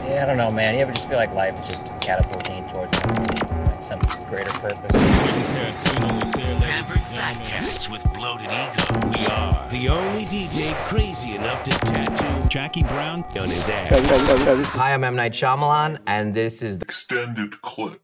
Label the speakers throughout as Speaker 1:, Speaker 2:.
Speaker 1: Yeah, I don't know, man. You ever just feel like life is just catapulting towards like some greater purpose?
Speaker 2: Average cats with bloated ego. We are the only DJ crazy enough to tattoo Jackie Brown on his ass.
Speaker 3: Hi, I'm M. Night Shyamalan, and this is the
Speaker 4: extended clip.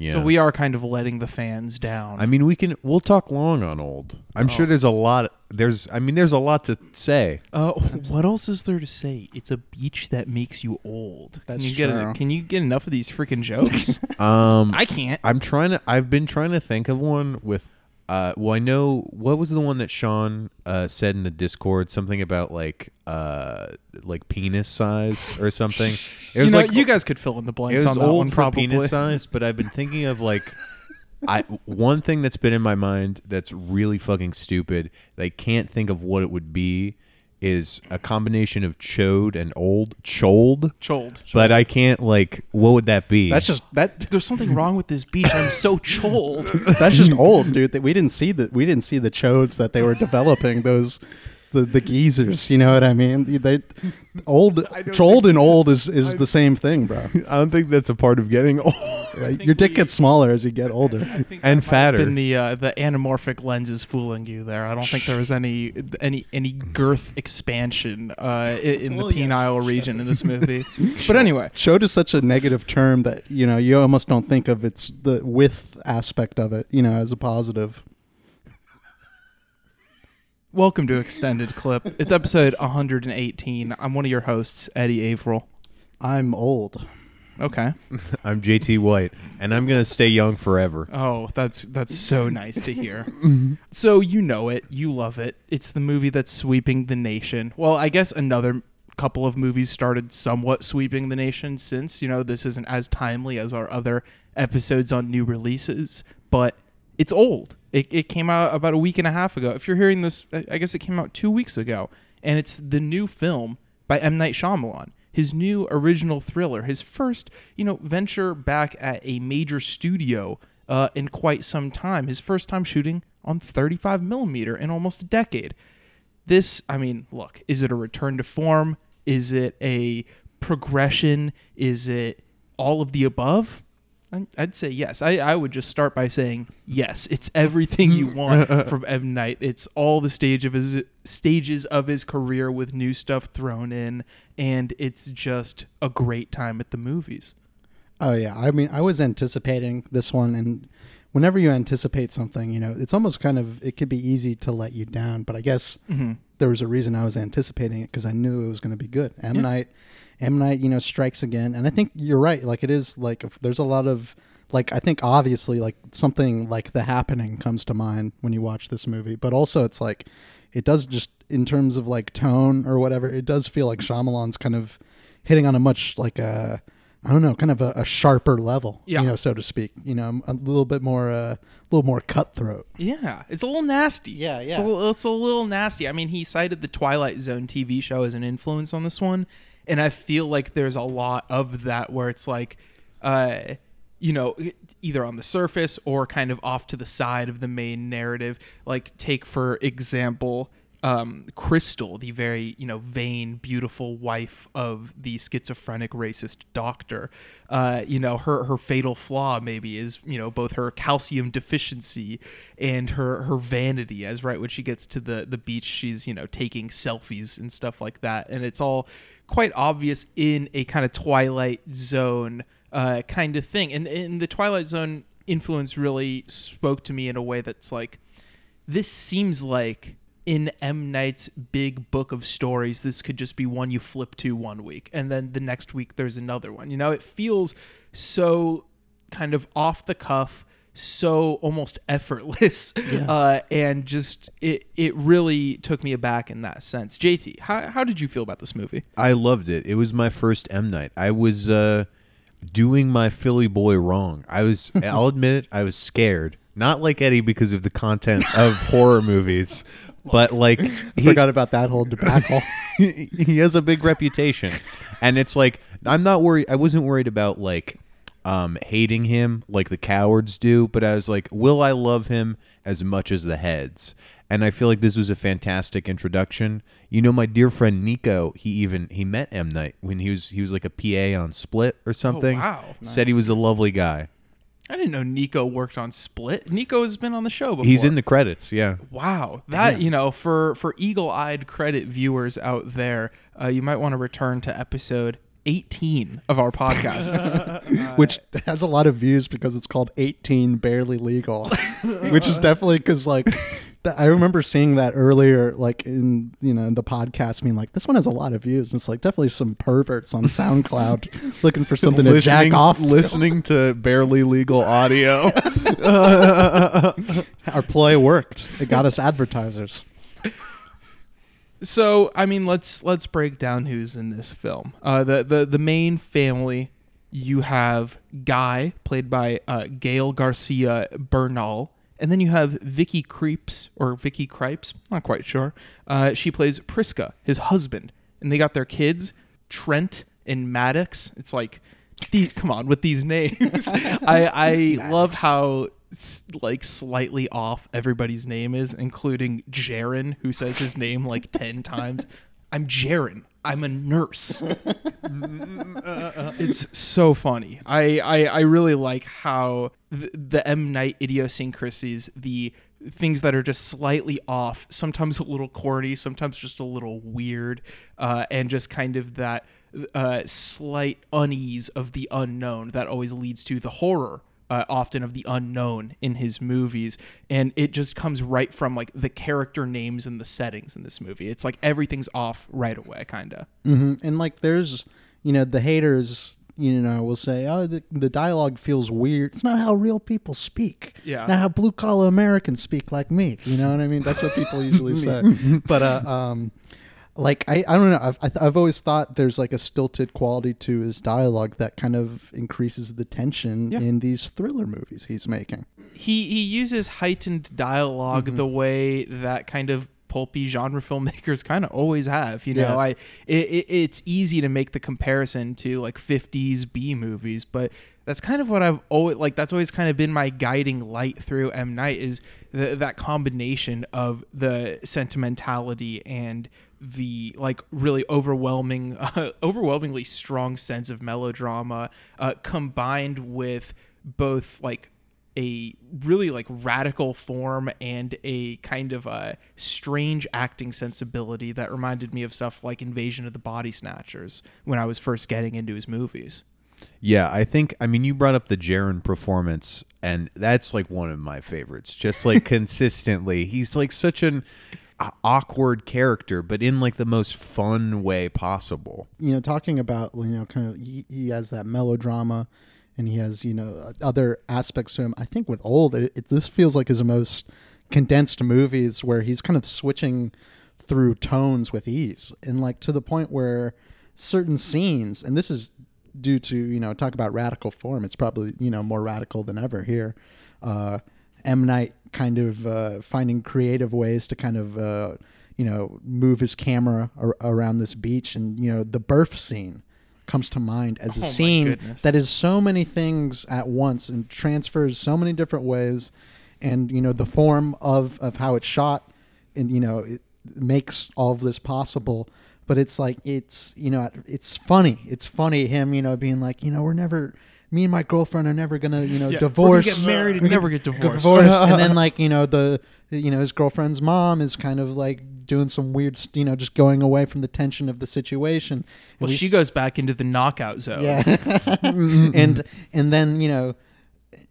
Speaker 5: Yeah.
Speaker 6: So we are kind of letting the fans down.
Speaker 5: I mean, we can. We'll talk long on old. I'm sure there's a lot. There's. I mean, there's a lot to say.
Speaker 6: uh, what else is there to say? It's a beach that makes you old.
Speaker 7: That's
Speaker 6: can you get
Speaker 7: true.
Speaker 6: can you get enough of these freaking jokes?
Speaker 5: Um,
Speaker 6: I can't.
Speaker 5: I'm trying to. I've been trying to think of one with. Uh, well, I know what was the one that Sean uh, said in the Discord. Something about like, uh, like penis size or something. It
Speaker 6: you
Speaker 5: was
Speaker 6: know,
Speaker 5: like
Speaker 6: you guys could fill in the
Speaker 5: it
Speaker 6: blanks
Speaker 5: was
Speaker 6: on that
Speaker 5: old
Speaker 6: one
Speaker 5: for
Speaker 6: probably.
Speaker 5: penis size, but I've been thinking of like, I one thing that's been in my mind that's really fucking stupid. that I can't think of what it would be. Is a combination of chode and old chold,
Speaker 6: Chold.
Speaker 5: but I can't like. What would that be?
Speaker 7: That's just that.
Speaker 6: There's something wrong with this beach. I'm so chold.
Speaker 7: That's just old, dude. That we didn't see that. We didn't see the chodes that they were developing. Those, the the geezers. You know what I mean? They old, old and old is is the same thing, bro.
Speaker 5: I don't think that's a part of getting old
Speaker 7: Right? Your dick gets smaller as you get older.
Speaker 5: and fatter.
Speaker 6: Been the uh, the anamorphic lenses fooling you there. I don't think there was any any any girth expansion uh, i- in the penile region in this movie. but anyway,
Speaker 7: Chode is such a negative term that you know you almost don't think of its the width aspect of it. You know, as a positive.
Speaker 6: Welcome to extended clip. It's episode 118. I'm one of your hosts, Eddie Averill.
Speaker 7: I'm old.
Speaker 6: Okay.
Speaker 5: I'm JT White, and I'm gonna stay young forever.
Speaker 6: Oh, that's that's so nice to hear. Mm-hmm. So you know it, you love it. It's the movie that's sweeping the nation. Well, I guess another couple of movies started somewhat sweeping the nation since, you know, this isn't as timely as our other episodes on new releases, but it's old. It, it came out about a week and a half ago. If you're hearing this, I guess it came out two weeks ago, and it's the new film by M. Night Shyamalan. His new original thriller, his first, you know, venture back at a major studio uh, in quite some time. His first time shooting on 35 millimeter in almost a decade. This, I mean, look, is it a return to form? Is it a progression? Is it all of the above? I'd say yes. I, I would just start by saying yes. It's everything you mm. want from M Night. It's all the stage of his stages of his career with new stuff thrown in, and it's just a great time at the movies.
Speaker 7: Oh yeah, I mean, I was anticipating this one, and whenever you anticipate something, you know, it's almost kind of it could be easy to let you down. But I guess mm-hmm. there was a reason I was anticipating it because I knew it was going to be good. M Night, M Night, you know, strikes again, and I think you're right. Like it is like if there's a lot of like I think obviously like something like The Happening comes to mind when you watch this movie, but also it's like it does just in terms of like tone or whatever, it does feel like Shyamalan's kind of hitting on a much like a I don't know, kind of a, a sharper level,
Speaker 6: Yeah.
Speaker 7: you know, so to speak. You know, a little bit more, uh, a little more cutthroat.
Speaker 6: Yeah, it's a little nasty.
Speaker 7: Yeah,
Speaker 6: It's
Speaker 7: yeah.
Speaker 6: a, it's a little nasty. I mean, he cited the Twilight Zone TV show as an influence on this one, and I feel like there's a lot of that where it's like, uh, you know, either on the surface or kind of off to the side of the main narrative. Like, take for example. Um, Chrystal, the very you know vain, beautiful wife of the schizophrenic racist doctor, uh, you know her her fatal flaw maybe is you know both her calcium deficiency and her her vanity. As right when she gets to the the beach, she's you know taking selfies and stuff like that, and it's all quite obvious in a kind of Twilight Zone uh, kind of thing. And, and the Twilight Zone influence really spoke to me in a way that's like this seems like in M Night's big book of stories, this could just be one you flip to one week, and then the next week there's another one. You know, it feels so kind of off the cuff, so almost effortless, uh, and just it it really took me aback in that sense. JT, how how did you feel about this movie?
Speaker 5: I loved it. It was my first M night. I was uh, doing my Philly boy wrong. I was. I'll admit it. I was scared. Not like Eddie because of the content of horror movies, but like he,
Speaker 7: Forgot about that whole debacle.
Speaker 5: he has a big reputation, and it's like I'm not worried. I wasn't worried about like um, hating him like the cowards do, but I was like, will I love him as much as the heads? and I feel like this was a fantastic introduction. You know, my dear friend Nico, he even he met M Night when he was he was like a PA on Split or something.
Speaker 6: Oh, wow.
Speaker 5: Said he was a lovely guy.
Speaker 6: I didn't know Nico worked on Split. Nico has been on the show before.
Speaker 5: He's in the credits. Yeah.
Speaker 6: Wow, that you know, for for eagle-eyed credit viewers out there, uh, you might want to return to episode 18 of our podcast.
Speaker 7: which has a lot of views because it's called 18 barely legal which is definitely because like th- i remember seeing that earlier like in you know in the podcast being like this one has a lot of views and it's like definitely some perverts on soundcloud looking for something to jack off to.
Speaker 5: listening to barely legal audio.
Speaker 7: our ploy worked it got us advertisers
Speaker 6: so, I mean, let's let's break down who's in this film. Uh, the the the main family. You have Guy, played by uh, Gael Garcia Bernal, and then you have Vicky Creeps or Vicky Cripes, not quite sure. Uh, she plays Prisca, his husband, and they got their kids, Trent and Maddox. It's like, the, come on with these names. I I love how like slightly off everybody's name is, including Jarin, who says his name like ten times. I'm Jarin. I'm a nurse. it's so funny. I, I I really like how the, the M Night idiosyncrasies, the things that are just slightly off, sometimes a little corny, sometimes just a little weird, uh, and just kind of that uh, slight unease of the unknown that always leads to the horror uh, often of the unknown in his movies and it just comes right from like the character names and the settings in this movie it's like everything's off right away kind of
Speaker 7: hmm And like, there's, you know, the haters, you know, will say, "Oh, the, the dialogue feels weird." It's not how real people speak.
Speaker 6: Yeah.
Speaker 7: Not how blue collar Americans speak like me. You know what I mean? That's what people usually say. But uh, um, like I, I don't know. I've I- I've always thought there's like a stilted quality to his dialogue that kind of increases the tension
Speaker 6: Yeah.
Speaker 7: in these thriller movies he's making.
Speaker 6: he he uses heightened dialog mm-hmm. the way that kind of pulpy genre filmmakers kind of always have you know
Speaker 7: Yeah.
Speaker 6: i it, it, it's easy to make the comparison to like 50s b movies but that's kind of what i've always like that's always kind of been my guiding light through m night is the, that combination of the sentimentality and the like really overwhelming uh, overwhelmingly strong sense of melodrama uh, combined with both like a really like radical form and a kind of a strange acting sensibility that reminded me of stuff like Invasion of the Body Snatchers when I was first getting into his movies.
Speaker 5: Yeah, I think I mean you brought up the Jarin performance and that's like one of my favorites. Just like consistently. He's like such an awkward character but in like the most fun way possible.
Speaker 7: you know, talking about you know, kind of he, he has that melodrama, and he has you know other aspects to him. I think with old, it, it, this feels like his most condensed movies where he's kind of switching through tones with ease, and like to the point where certain scenes, and this is due to you know talk about radical form. It's probably you know more radical than ever here. Uh, M Night kind of uh, finding creative ways to kind of uh, you know move his camera ar- around this beach, and you know the birth scene comes to mind as a
Speaker 6: Oh
Speaker 7: scene that is so many things at once and transfers so many different ways, and you know the form of of how it's shot, and you know it makes all of this possible. But it's like it's you know it's funny. It's funny him you know being like you know we're never. Me and my girlfriend are never gonna, you know,
Speaker 6: Yeah, we're
Speaker 7: divorce.
Speaker 6: get married and
Speaker 7: We're
Speaker 6: never get divorced.
Speaker 7: divorced. and then like you know the, you know his girlfriend's mom is kind of like doing some weird, st- you know, just going away from the tension of the situation. And
Speaker 6: Well,
Speaker 7: we
Speaker 6: she
Speaker 7: s-
Speaker 6: goes back into the knockout zone.
Speaker 7: yeah, and and then you know,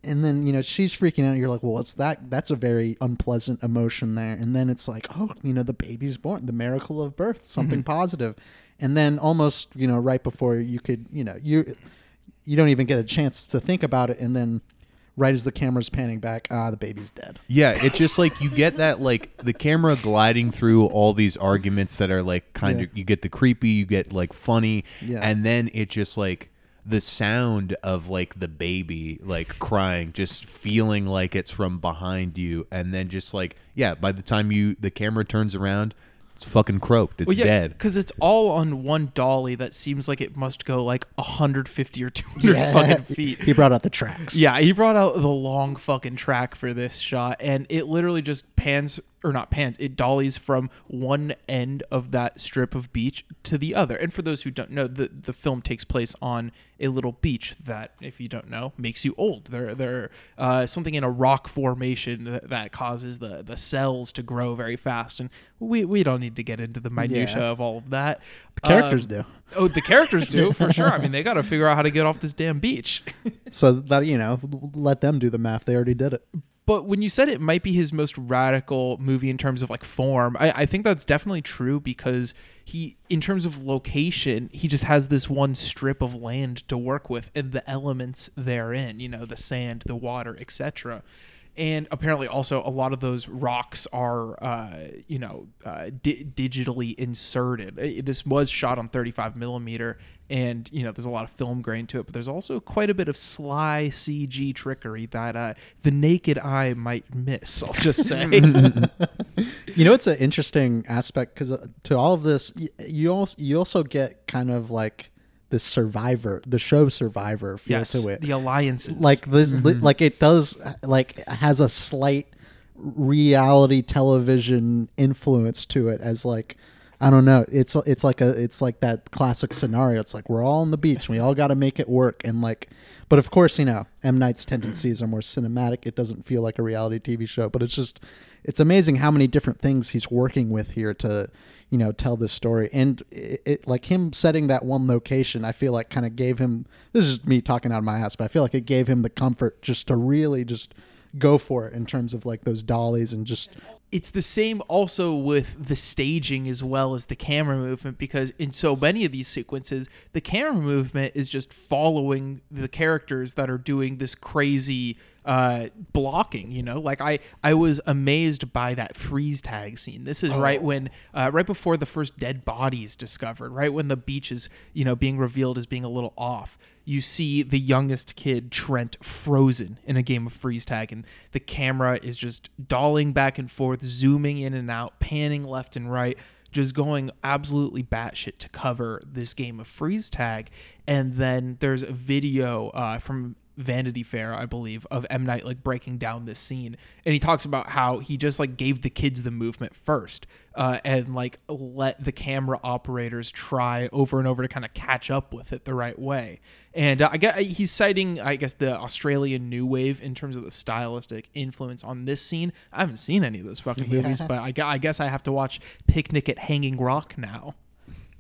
Speaker 7: and then you know she's freaking out. You're like, well, what's that? That's a very unpleasant emotion there. And then it's like, oh, you know, the baby's born, the miracle of birth, something mm-hmm. positive. And then almost, you know, right before you could, you know, you you don't even get a chance to think about it, and then right as the camera's panning back, ah, the baby's dead.
Speaker 5: Yeah, it's just like you get that like the camera gliding through all these arguments that are like kind
Speaker 7: Yeah.
Speaker 5: of you get the creepy, you get like funny,
Speaker 7: Yeah.
Speaker 5: and then it just like the sound of like the baby like crying, just feeling like it's from behind you, and then just like yeah, by the time you the camera turns around, it's fucking croaked, it's
Speaker 6: Well, yeah,
Speaker 5: dead.
Speaker 6: because it's all on one dolly that seems like it must go like 150 or 200 fucking feet.
Speaker 7: He brought out the tracks.
Speaker 6: Yeah, he brought out the long fucking track for this shot, and it literally just pans or not pans, it dollies from one end of that strip of beach to the other. And for those who don't know, the the film takes place on a little beach that, if you don't know, makes you old. There there uh, something in a rock formation that, that causes the the cells to grow very fast. And we we don't need to get into the minutia
Speaker 7: Yeah.
Speaker 6: of all of that.
Speaker 7: The characters
Speaker 6: Um,
Speaker 7: do.
Speaker 6: Oh, the characters do for sure. I mean, they got to figure out how to get off this damn beach.
Speaker 7: So that you know, let them do the math. They already did it.
Speaker 6: But when you said it might be his most radical movie in terms of like form, I, I think that's definitely true because he, in terms of location, he just has this one strip of land to work with and the elements therein, you know, the sand, the water, etc. And apparently, also a lot of those rocks are, uh, you know, uh, di- digitally inserted. This was shot on 35 millimeter, and you know, there's a lot of film grain to it, but there's also quite a bit of sly CG trickery that uh, the naked eye might miss. I'll just say.
Speaker 7: You know, it's an interesting aspect because uh, to all of this, you also you also get kind of like the Survivor, the show Survivor feel
Speaker 6: yes,
Speaker 7: to it.
Speaker 6: the alliances.
Speaker 7: like this li- mm-hmm. like it does like has a slight reality television influence to it as like I don't know. It's it's like a it's like that classic scenario. It's like we're all on the beach. We all got to make it work. And like, but of course, you know, M Night's tendencies are more cinematic. It doesn't feel like a reality TV show. But it's just it's amazing how many different things he's working with here to you know tell this story. And it, it like him setting that one location. I feel like kind of gave him. This is me talking out of my ass, but I feel like it gave him the comfort just to really just go for it in terms of like those dollies and just
Speaker 6: it's the same also with the staging as well as the camera movement because in so many of these sequences the camera movement is just following the characters that are doing this crazy uh blocking you know? Like i i was amazed by that freeze tag scene. This is right when uh, right before the first dead body is discovered right when the beach is you know being revealed as being a little off you see the youngest kid, Trent, frozen in a game of freeze tag, and the camera is just dolling back and forth, zooming in and out, panning left and right, just going absolutely batshit to cover this game of freeze tag. And then there's a video uh, from Vanity Fair, I believe, of M Night like breaking down this scene, and he talks about how he just like gave the kids the movement first, uh, and like let the camera operators try over and over to kind of catch up with it the right way. And uh, I get he's citing, I guess, the Australian new wave in terms of the stylistic influence on this scene. I haven't seen any of those fucking movies, but I, I guess I have to watch Picnic at Hanging Rock now.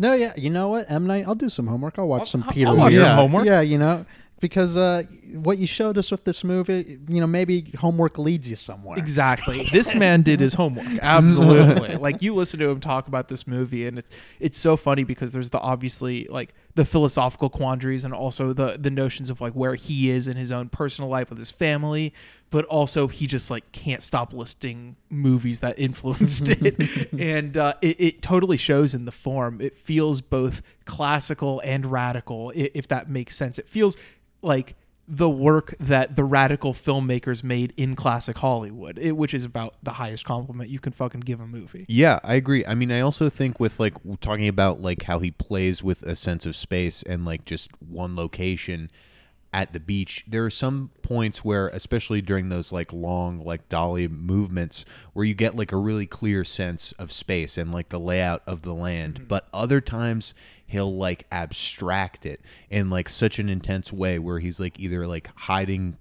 Speaker 7: No, yeah, you know what, M Night, I'll do some homework. I'll watch some
Speaker 6: I'll-
Speaker 7: Peter.
Speaker 6: I'll watch
Speaker 7: Weir.
Speaker 6: some homework.
Speaker 7: Yeah, you know, because uh, what you showed us with this movie, you know, maybe homework leads you somewhere.
Speaker 6: Exactly. This man did his homework. Absolutely. like you listen to him talk about this movie and it's it's so funny because there's the obviously like the philosophical quandaries and also the the notions of like where he is in his own personal life with his family, but also he just like can't stop listing movies that influenced it. and uh, it, it totally shows in the form. It feels both classical and radical, if that makes sense. It feels like the work that the radical filmmakers made in classic Hollywood, it, which is about the highest compliment you can fucking give a movie.
Speaker 5: Yeah, I agree. I mean, I also think with like talking about like how he plays with a sense of space and like just one location at the beach, there are some points where, especially during those like long like dolly movements, where you get like a really clear sense of space and like the layout of the land. But other times he'll like abstract it in like such an intense way where he's like either like hiding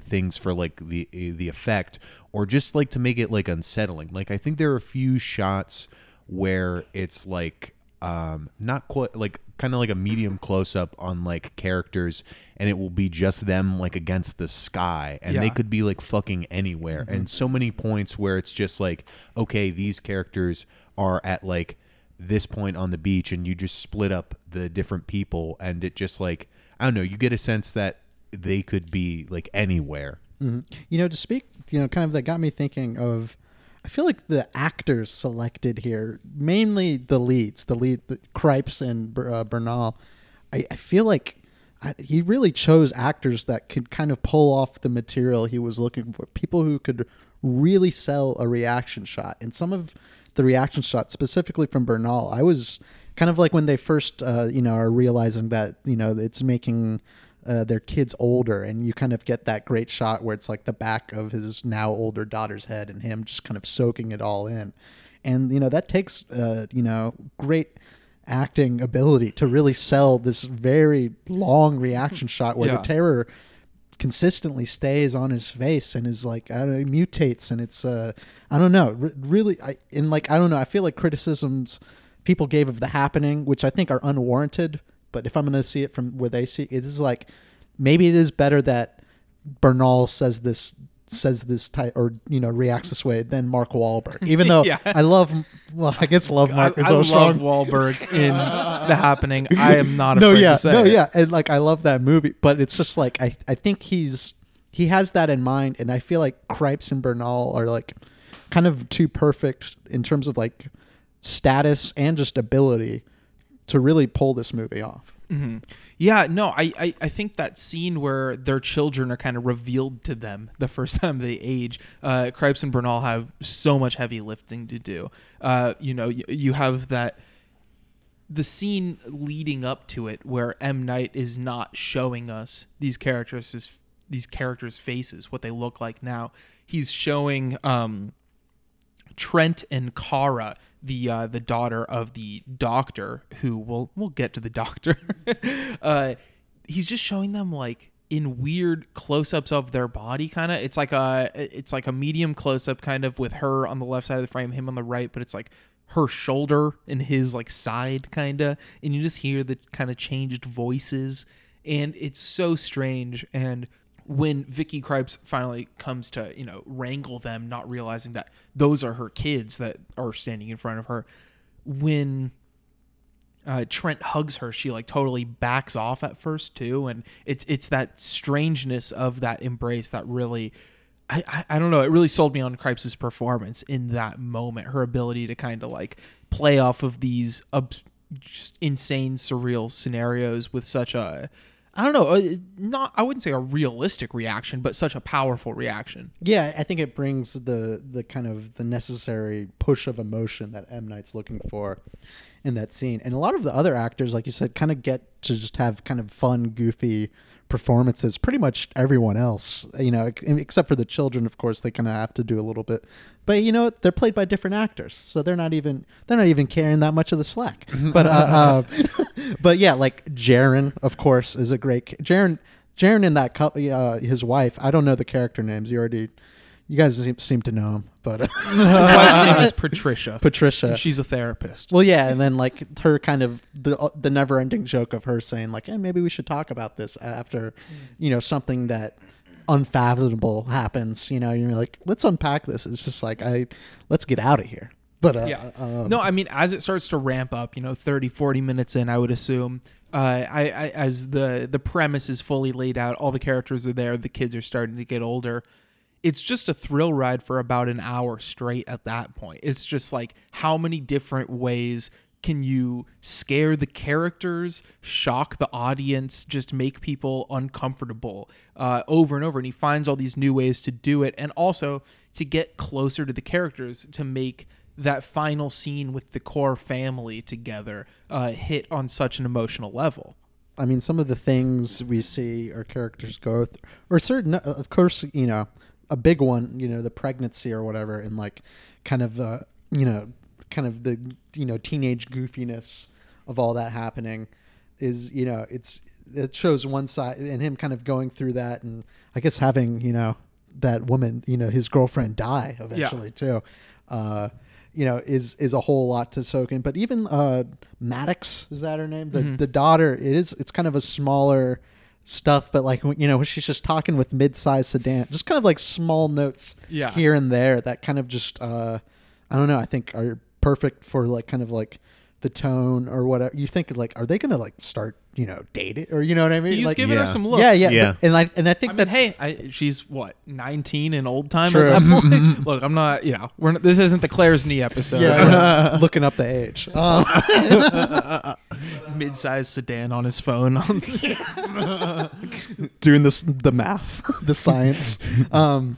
Speaker 5: things for like the the effect or just like to make it like unsettling. Like I think there are a few shots where it's like um not quite like kind of like a medium close up on like characters and it will be just them like against the sky and they could be like fucking anywhere mm-hmm. and so many points where it's just like okay these characters are at like this point on the beach and you just split up the different people and it just like I don't know, you get a sense that they could be like anywhere. Mm-hmm.
Speaker 7: You know, to speak, you know, kind of that got me thinking of. I feel like the actors selected here, mainly the leads, the lead, the Cripes and uh, Bernal. I, I feel like I, he really chose actors that could kind of pull off the material he was looking for. People who could really sell a reaction shot. And some of the reaction shots, specifically from Bernal, I was kind of like when they first, uh, you know, are realizing that you know it's making uh, their kids older, and you kind of get that great shot where it's like the back of his now older daughter's head, and him just kind of soaking it all in, and you know that takes uh, you know great acting ability to really sell this very long reaction shot where
Speaker 6: Yeah.
Speaker 7: the terror consistently stays on his face and is like I don't know, mutates and it's uh I don't know r- really I and like I don't know I feel like criticisms people gave of the happening which I think are unwarranted but if I'm going to see it from where they see it, it is like maybe it is better that Bernal says this says this type or you know reacts this way than Mark Wahlberg even though
Speaker 6: Yeah.
Speaker 7: I love well I guess love Mark
Speaker 6: I,
Speaker 7: is
Speaker 6: I
Speaker 7: so
Speaker 6: love
Speaker 7: strong
Speaker 6: Wahlberg in The Happening. I am not
Speaker 7: no,
Speaker 6: afraid
Speaker 7: yeah,
Speaker 6: to say
Speaker 7: no,
Speaker 6: it.
Speaker 7: yeah, and like I love that movie, but it's just like I, I think he's he has that in mind, and I feel like Cripes and Bernal are like kind of too perfect in terms of like status and just ability to really pull this movie off.
Speaker 6: Yeah, no, I, I, I think that scene where their children are kind of revealed to them the first time they age, uh, Cripes and Bernal have so much heavy lifting to do. Uh, you know, you, you have that the scene leading up to it where M Night is not showing us these characters these characters' faces, what they look like now. He's showing um, Trent and Kara, the uh, the daughter of the doctor, who we'll we'll get to the doctor. uh, he's just showing them like in weird close-ups of their body kind of it's like a it's like a medium close-up kind of with her on the left side of the frame him on the right but it's like her shoulder and his like side kind of and you just hear the kind of changed voices. And it's so strange. And when Vicky Krieps finally comes to, you know, wrangle them, not realizing that those are her kids that are standing in front of her, when uh, Trent hugs her, she like totally backs off at first too, and it's it's that strangeness of that embrace that really, I I, I don't know, it really sold me on Kripes' performance in that moment, her ability to kind of like play off of these ob- just insane surreal scenarios with such a I don't know, uh, not I wouldn't say a realistic reaction, but such a powerful reaction.
Speaker 7: Yeah, I think it brings the the kind of the necessary push of emotion that M Night's looking for in that scene. And a lot of the other actors, like you said, kind of get to just have kind of fun, goofy performances. Pretty much everyone else, you know, except for the children, of course, they kind of have to do a little bit. But you know, they're played by different actors, so they're not even they're not even carrying that much of the slack. But uh, uh, but yeah, like Jarin, of course, is a great Jarin. Jarin in that couple, uh, his wife. I don't know the character names. You already, you guys seem, seem to know him, but uh,
Speaker 6: His wife's name is Patricia.
Speaker 7: Patricia.
Speaker 6: She's a therapist.
Speaker 7: Well, yeah, and then like her kind of the uh, the never ending joke of her saying like, "Hey, maybe we should talk about this after, you know, something that unfathomable happens." You know, you're like, "Let's unpack this." It's just like, I let's get out of here. But uh,
Speaker 6: yeah.
Speaker 7: um,
Speaker 6: no, I mean, as it starts to ramp up, you know, 30, 40 minutes in, I would assume, uh, I, I as the the premise is fully laid out, all the characters are there, the kids are starting to get older. It's just a thrill ride for about an hour straight at that point. It's just like how many different ways can you scare the characters, shock the audience, just make people uncomfortable uh, over and over? And he finds all these new ways to do it, and also to get closer to the characters to make that final scene with the core family together uh, hit on such an emotional level.
Speaker 7: I mean, some of the things we see our characters go through, or certain, of course, you know, a big one, you know, the pregnancy or whatever, and like kind of, uh, you know, kind of the, you know, teenage goofiness of all that happening is, you know, it's, it shows one side and him kind of going through that and I guess having, you know, that woman, you know, his girlfriend die eventually too. Uh, you know, is is a whole lot to soak in. But even uh, Maddox is that her name? The the daughter. It is. It's kind of a smaller stuff, but like you know, she's just talking with mid-sized sedan, just kind of like small notes
Speaker 6: Yeah.
Speaker 7: here and there that kind of just uh, I don't know. I think are perfect for like kind of like the tone or whatever. You think is like, are they gonna like start you know dating or you know what I mean?
Speaker 6: He's
Speaker 7: like,
Speaker 6: giving
Speaker 5: yeah.
Speaker 6: her some looks.
Speaker 7: yeah, yeah,
Speaker 5: Yeah.
Speaker 7: but- and I and I think
Speaker 6: I mean,
Speaker 7: that's
Speaker 6: hey, I, she's what nineteen and old time
Speaker 7: True.
Speaker 6: at that point. Look, I'm not. You know, we're not, this isn't the Claire's knee episode.
Speaker 7: yeah, looking up the age. Um,
Speaker 6: Mid-sized sedan on his phone.
Speaker 7: doing this the math the science um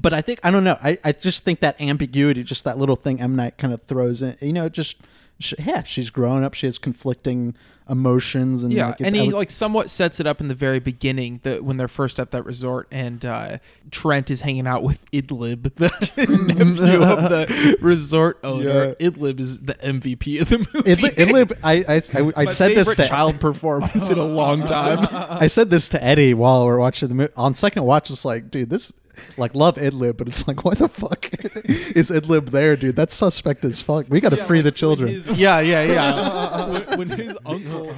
Speaker 7: but i think i don't know I, I just think that ambiguity just that little thing m night kind of throws in you know just she, yeah, she's growing up. She has conflicting emotions, and
Speaker 6: Yeah,
Speaker 7: like, it's
Speaker 6: and he
Speaker 7: ele-
Speaker 6: like somewhat sets it up in the very beginning that when they're first at that resort, and uh, Trent is hanging out with Idlib, the nephew of the resort owner. Idlib is the MVP of the movie.
Speaker 7: Idlib, Idlib I I, I, I said this to
Speaker 6: child performance in a long time.
Speaker 7: I said this to Eddie while we are watching the movie. On second watch, it's like, dude, this like love Idlib, but it's like, why the fuck is Idlib there, dude? That's suspect as fuck. We got to free the children.
Speaker 6: yeah, yeah, yeah. when, when his uncle,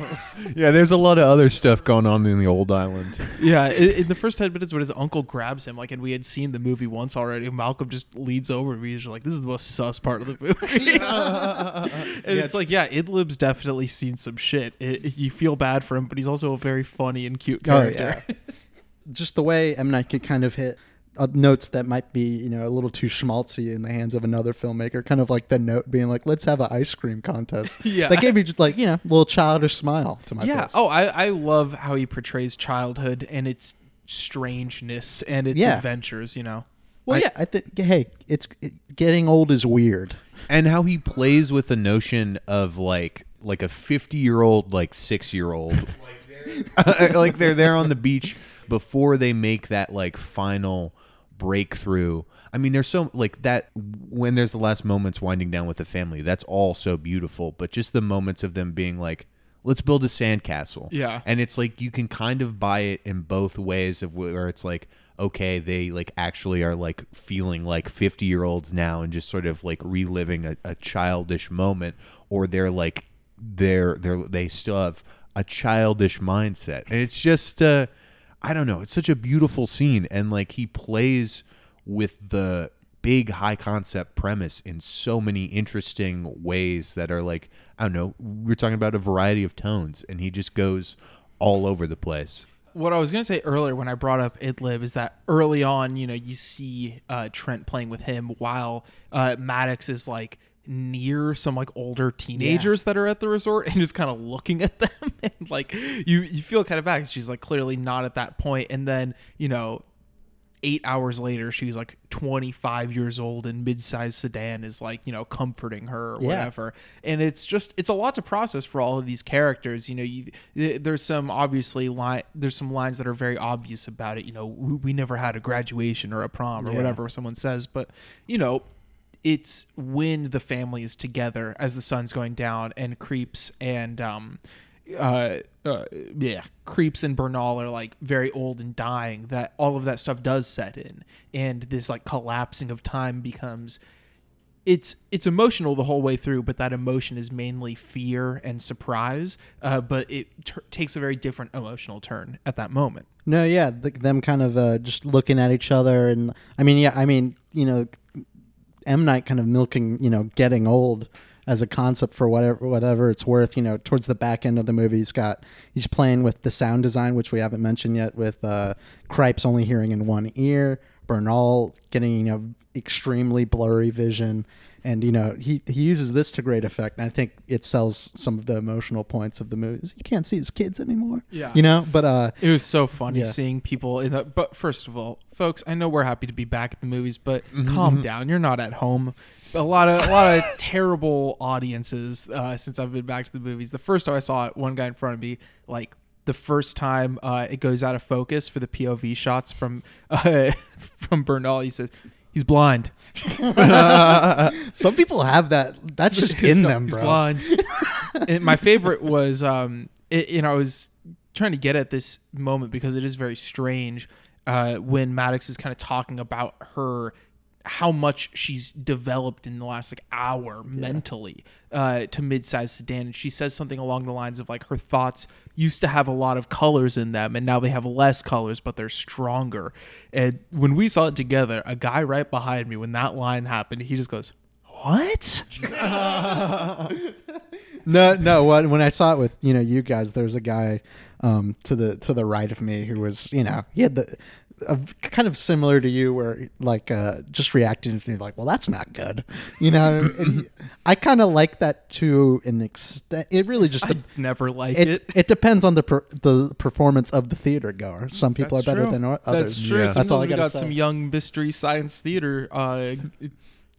Speaker 5: Yeah, there's a lot of other stuff going on in the old island.
Speaker 6: yeah, in, in the first ten minutes when his uncle grabs him, like, and we had seen the movie once already, Malcolm just leads over and he's just like, "This is the most sus part of the movie." and it's like, yeah, Idlib's definitely seen some shit. It, you feel bad for him, but he's also a very funny and cute character.
Speaker 7: Oh,
Speaker 6: character.
Speaker 7: Just the way M Night could kind of hit uh, notes that might be, you know, a little too schmaltzy in the hands of another filmmaker. Kind of like the note being like, "Let's have an ice cream contest."
Speaker 6: Yeah.
Speaker 7: that gave me just like you know, a little childish smile to my
Speaker 6: yeah.
Speaker 7: face.
Speaker 6: Oh, I, I love how he portrays childhood and its strangeness and its
Speaker 7: Yeah.
Speaker 6: adventures. You know.
Speaker 7: well, yeah. I think hey, it's it, getting old is weird.
Speaker 5: and how he plays with the notion of like like a 50 year old like six year old like they're there on the beach before they make that like final breakthrough. I mean there's so like that when there's the last moments winding down with the family that's all so beautiful. But just the moments of them being like let's build a sandcastle.
Speaker 6: Yeah.
Speaker 5: and it's like you can kind of buy it in both ways of where it's like okay they like actually are like feeling like 50 year olds now and just sort of like reliving a, a childish moment or they're like they're they're they still have a childish mindset. And it's just uh i don't know it's such a beautiful scene and like he plays with the big high concept premise in so many interesting ways that are like I don't know. We're talking about a variety of tones, and he just goes all over the place.
Speaker 6: what I was gonna say earlier when I brought up Idlib is that early on, you know, you see uh, Trent playing with him while uh, Maddox is like near some like older teenagers that are at the resort and just kind of looking at them and like you you feel kind of bad she's like clearly not at that point and then you know eight hours later she's like 25 years old and mid-sized sedan is like you know comforting her or
Speaker 7: Yeah.
Speaker 6: whatever and it's just it's a lot to process for all of these characters you know you there's some obviously line there's some lines that are very obvious about it you know we, we never had a graduation or a prom or
Speaker 7: Yeah.
Speaker 6: whatever someone says but you know it's when the family is together as the sun's going down and creeps and um uh, uh yeah creeps and bernal are like very old and dying that all of that stuff does set in. And this like collapsing of time becomes it's it's emotional the whole way through but that emotion is mainly fear and surprise uh, but it t- takes a very different emotional turn at that moment.
Speaker 7: No, yeah, th- them kind of uh, just looking at each other, and I mean, yeah, I mean, you know, M Night kind of milking, you know, getting old as a concept for whatever whatever it's worth. You know, towards the back end of the movie, he's got he's playing with the sound design, which we haven't mentioned yet, with uh, Cripes only hearing in one ear, Bernal getting you know extremely blurry vision. And you know he, he uses this to great effect, and I think it sells some of the emotional points of the movies. You can't see his kids anymore,
Speaker 6: Yeah.
Speaker 7: You know, but uh,
Speaker 6: It was so funny
Speaker 7: Yeah.
Speaker 6: seeing people in the. But first of all, folks, I know we're happy to be back at the movies, but calm down. You're not at home. A lot of a lot of terrible audiences uh, since I've been back to the movies. The first time I saw it, one guy in front of me, like the first time uh, it goes out of focus for the POV shots from uh, from Bernal, he says he's blind.
Speaker 7: Some people have that. That's just in them,
Speaker 6: he's
Speaker 7: bro.
Speaker 6: blind. and my favorite was, um, it, you know, I was trying to get at this moment because it is very strange uh, when Maddox is kind of talking about her how much she's developed in the last like hour mentally uh, to mid-sized sedan. And she says something along the lines of like her thoughts used to have a lot of colors in them and now they have less colors but they're stronger. And when we saw it together a guy right behind me when that line happened he just goes what?
Speaker 7: No, no. When when I saw it with you know you guys, there's a guy um, to the to the right of me who was you know he had the a, kind of similar to you where like uh, just reacting to like well that's not good you know and I kind of like that to an extent it really just
Speaker 6: I never like
Speaker 7: it,
Speaker 6: it.
Speaker 7: it depends on the per, the performance of the theater goer some people
Speaker 6: That's
Speaker 7: are better
Speaker 6: true.
Speaker 7: than others.
Speaker 6: That's true.
Speaker 5: Yeah.
Speaker 7: That's all I
Speaker 6: we
Speaker 7: gotta
Speaker 6: got
Speaker 7: say
Speaker 6: some young mystery science theater uh,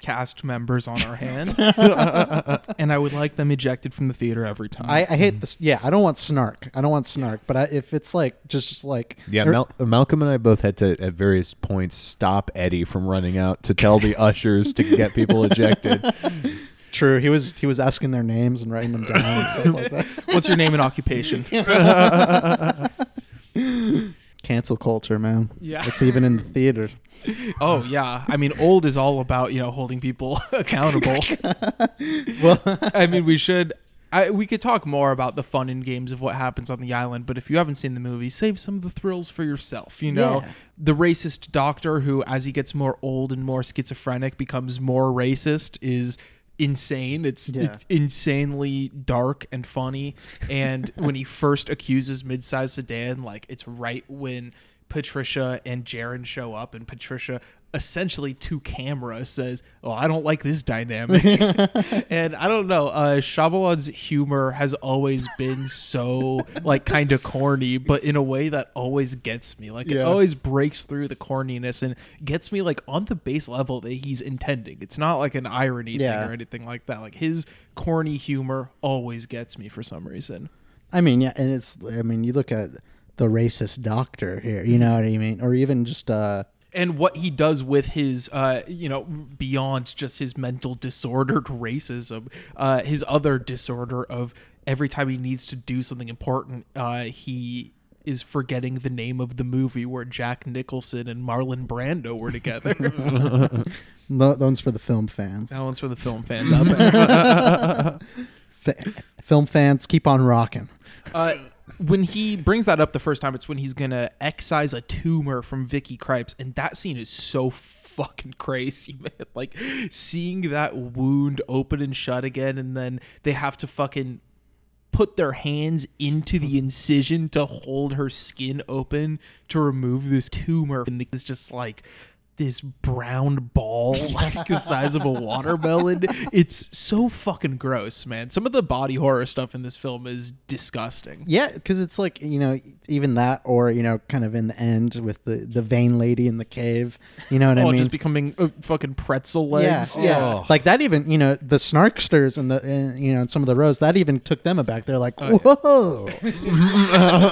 Speaker 6: cast members on our hand, and I would like them ejected from the theater every time.
Speaker 7: I, I hate mm. this. Yeah, I don't want snark. I don't want snark. But I, if it's like just like
Speaker 5: Yeah,
Speaker 7: er,
Speaker 5: Mal- Malcolm and I both had to at various points stop Eddie from running out to tell the ushers to get people ejected.
Speaker 7: true. He was he was asking their names and writing them down and stuff like that.
Speaker 6: What's your name and occupation?
Speaker 7: Cancel culture, man.
Speaker 6: Yeah.
Speaker 7: it's even in the theater.
Speaker 6: Oh yeah, I mean, old is all about you know holding people accountable.
Speaker 7: Well,
Speaker 6: I mean, we should. I, we could talk more about the fun and games of what happens on the island, but if you haven't seen the movie, save some of the thrills for yourself. You know,
Speaker 7: Yeah.
Speaker 6: the racist doctor who, as he gets more old and more schizophrenic, becomes more racist is insane. It's,
Speaker 7: Yeah.
Speaker 6: it's insanely dark and funny. And when he first accuses mid-sized sedan, like it's right when Patricia and Jarin show up, and Patricia essentially to camera says, "Oh, I don't like this dynamic." and I don't know. Uh, Shyamalan's humor has always been so like kind of corny, but in a way that always gets me. Like it always breaks through the corniness and gets me like on the base level that he's intending. It's not like an irony
Speaker 7: Yeah.
Speaker 6: thing or anything like that. Like his corny humor always gets me for some reason.
Speaker 7: I mean, yeah, and it's. I mean, you look at the racist doctor here. You know what I mean? Or even just uh,
Speaker 6: and what he does with his uh you know beyond just his mental disordered racism uh his other disorder of every time he needs to do something important uh he is forgetting the name of the movie where Jack Nicholson and Marlon Brando were together.
Speaker 7: tho- one's for the film fans.
Speaker 6: that one's for the film fans out there.
Speaker 7: Fa- film fans, keep on rocking.
Speaker 6: Uh, when he brings that up the first time, it's when he's gonna excise a tumor from Vicky Krieps, and that scene is so fucking crazy, man. Like seeing that wound open and shut again, and then they have to fucking put their hands into the incision to hold her skin open to remove this tumor, and it's just like this brown ball like the size of a watermelon. It's so fucking gross, man. Some of the body horror stuff in this film is disgusting.
Speaker 7: Yeah, because it's like you know, even that, or you know, kind of in the end with the the vain lady in the cave. You know what I
Speaker 6: oh,
Speaker 7: mean?
Speaker 6: just becoming uh, fucking pretzel
Speaker 7: yeah,
Speaker 6: legs.
Speaker 7: yeah.
Speaker 5: Oh.
Speaker 7: Like that. Even you know, the snarksters and the uh, you know, and some of the rows that even took them aback. They're like,
Speaker 6: Oh, yeah.
Speaker 7: whoa.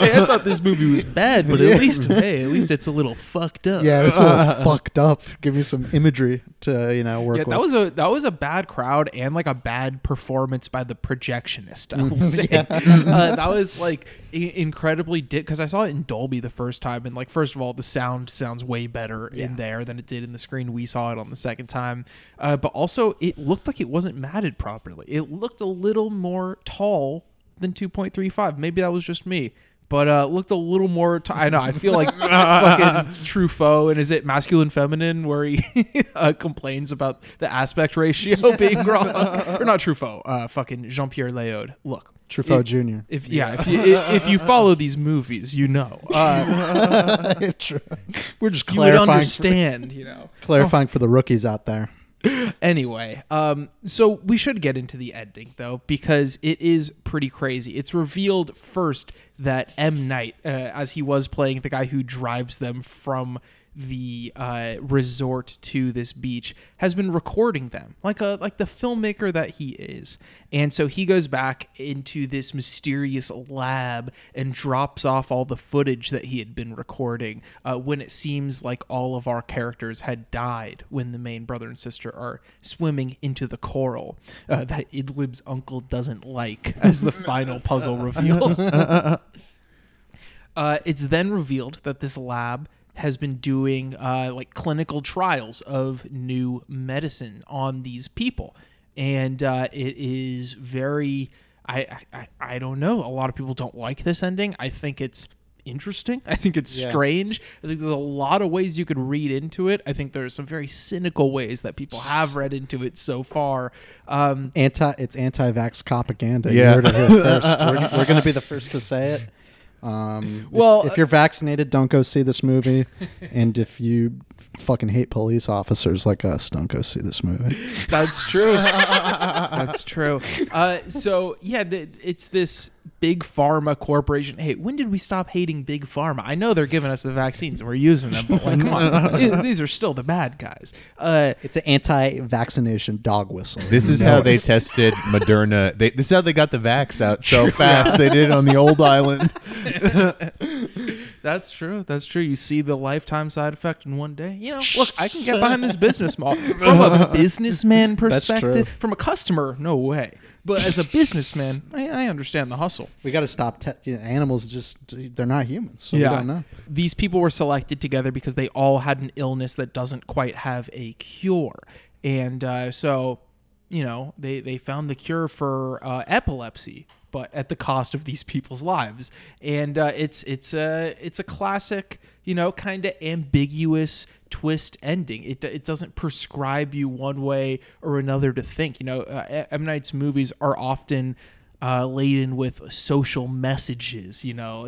Speaker 6: Hey, I thought this movie was bad, but at least hey, at least it's a little fucked up.
Speaker 7: yeah, it's all fucked up. Give me some imagery to you know work
Speaker 6: Yeah,
Speaker 7: with.
Speaker 6: that was a that was a bad crowd and like a bad performance by the projectionist. I will say uh, that was like i- incredibly because I saw it in Dolby the first time and like first of all the sound sounds way better in there than it did in the screen we saw it on the second time, uh, but also it looked like it wasn't matted properly. It looked a little more tall than two point three five. Maybe that was just me. But uh, looked a little more. T- I know. I feel like fucking Truffaut, and is it masculine, feminine, where he uh, complains about the aspect ratio being wrong, or not Truffaut? Uh, fucking Jean Pierre Léaud. Look,
Speaker 7: Truffaut
Speaker 6: if-
Speaker 7: Jr.
Speaker 6: If yeah, if you if you follow these movies, you know, uh,
Speaker 7: We're just
Speaker 6: you would
Speaker 7: clarifying for,
Speaker 6: understand. You know.
Speaker 7: clarifying for the rookies out there.
Speaker 6: Anyway, um, so we should get into the ending though, because it is pretty crazy. It's revealed first that M Night, uh, as he was playing the guy who drives them from the uh, resort to this beach, has been recording them like a like the filmmaker that he is. And so he goes back into this mysterious lab and drops off all the footage that he had been recording uh, when it seems like all of our characters had died when the main brother and sister are swimming into the coral uh, that Idlib's uncle doesn't like, as the final puzzle reveals. uh, it's then revealed that this lab has been doing uh, like clinical trials of new medicine on these people, and uh, it is very. I, I I don't know. A lot of people don't like this ending. I think it's interesting. I think it's strange. I think there's a lot of ways you could read into it. I think there's some very cynical ways that people have read into it so far. Um,
Speaker 7: Anti, it's anti-vax propaganda.
Speaker 5: Yeah.
Speaker 7: You heard it first. We're, we're going to be the first to say it. Um, if-
Speaker 6: Well,
Speaker 7: if, you're vaccinated, don't go see this movie. and if you fucking hate police officers like us, don't go see this movie.
Speaker 6: That's true. That's true. Uh, so yeah, the, it's this big pharma corporation. Hey, when did we stop hating big pharma? I know they're giving us the vaccines and we're using them, but like, come on, These- these are still the bad guys. Uh,
Speaker 7: It's an anti-vaccination dog whistle.
Speaker 5: This is
Speaker 7: You
Speaker 5: how they tested Moderna. They, this is how they got the vax out so fast. They did it on the old island.
Speaker 6: That's true. That's true. You see the lifetime side effect in one day. You know, look, I can get behind this business model from a businessman perspective. From a customer, no way. But as a businessman, I, I understand the hustle.
Speaker 7: We got to stop. Te- you know, animals just they're not humans. So we don't know.
Speaker 6: These people were selected together because they all had an illness that doesn't quite have a cure, and uh, so you know they they found the cure for uh, epilepsy, but at the cost of these people's lives. And uh, it's it's a it's a classic, you know, kind of ambiguous twist ending. It it doesn't prescribe you one way or another to think. You know, uh, M Night's movies are often uh, laden with social messages. You know,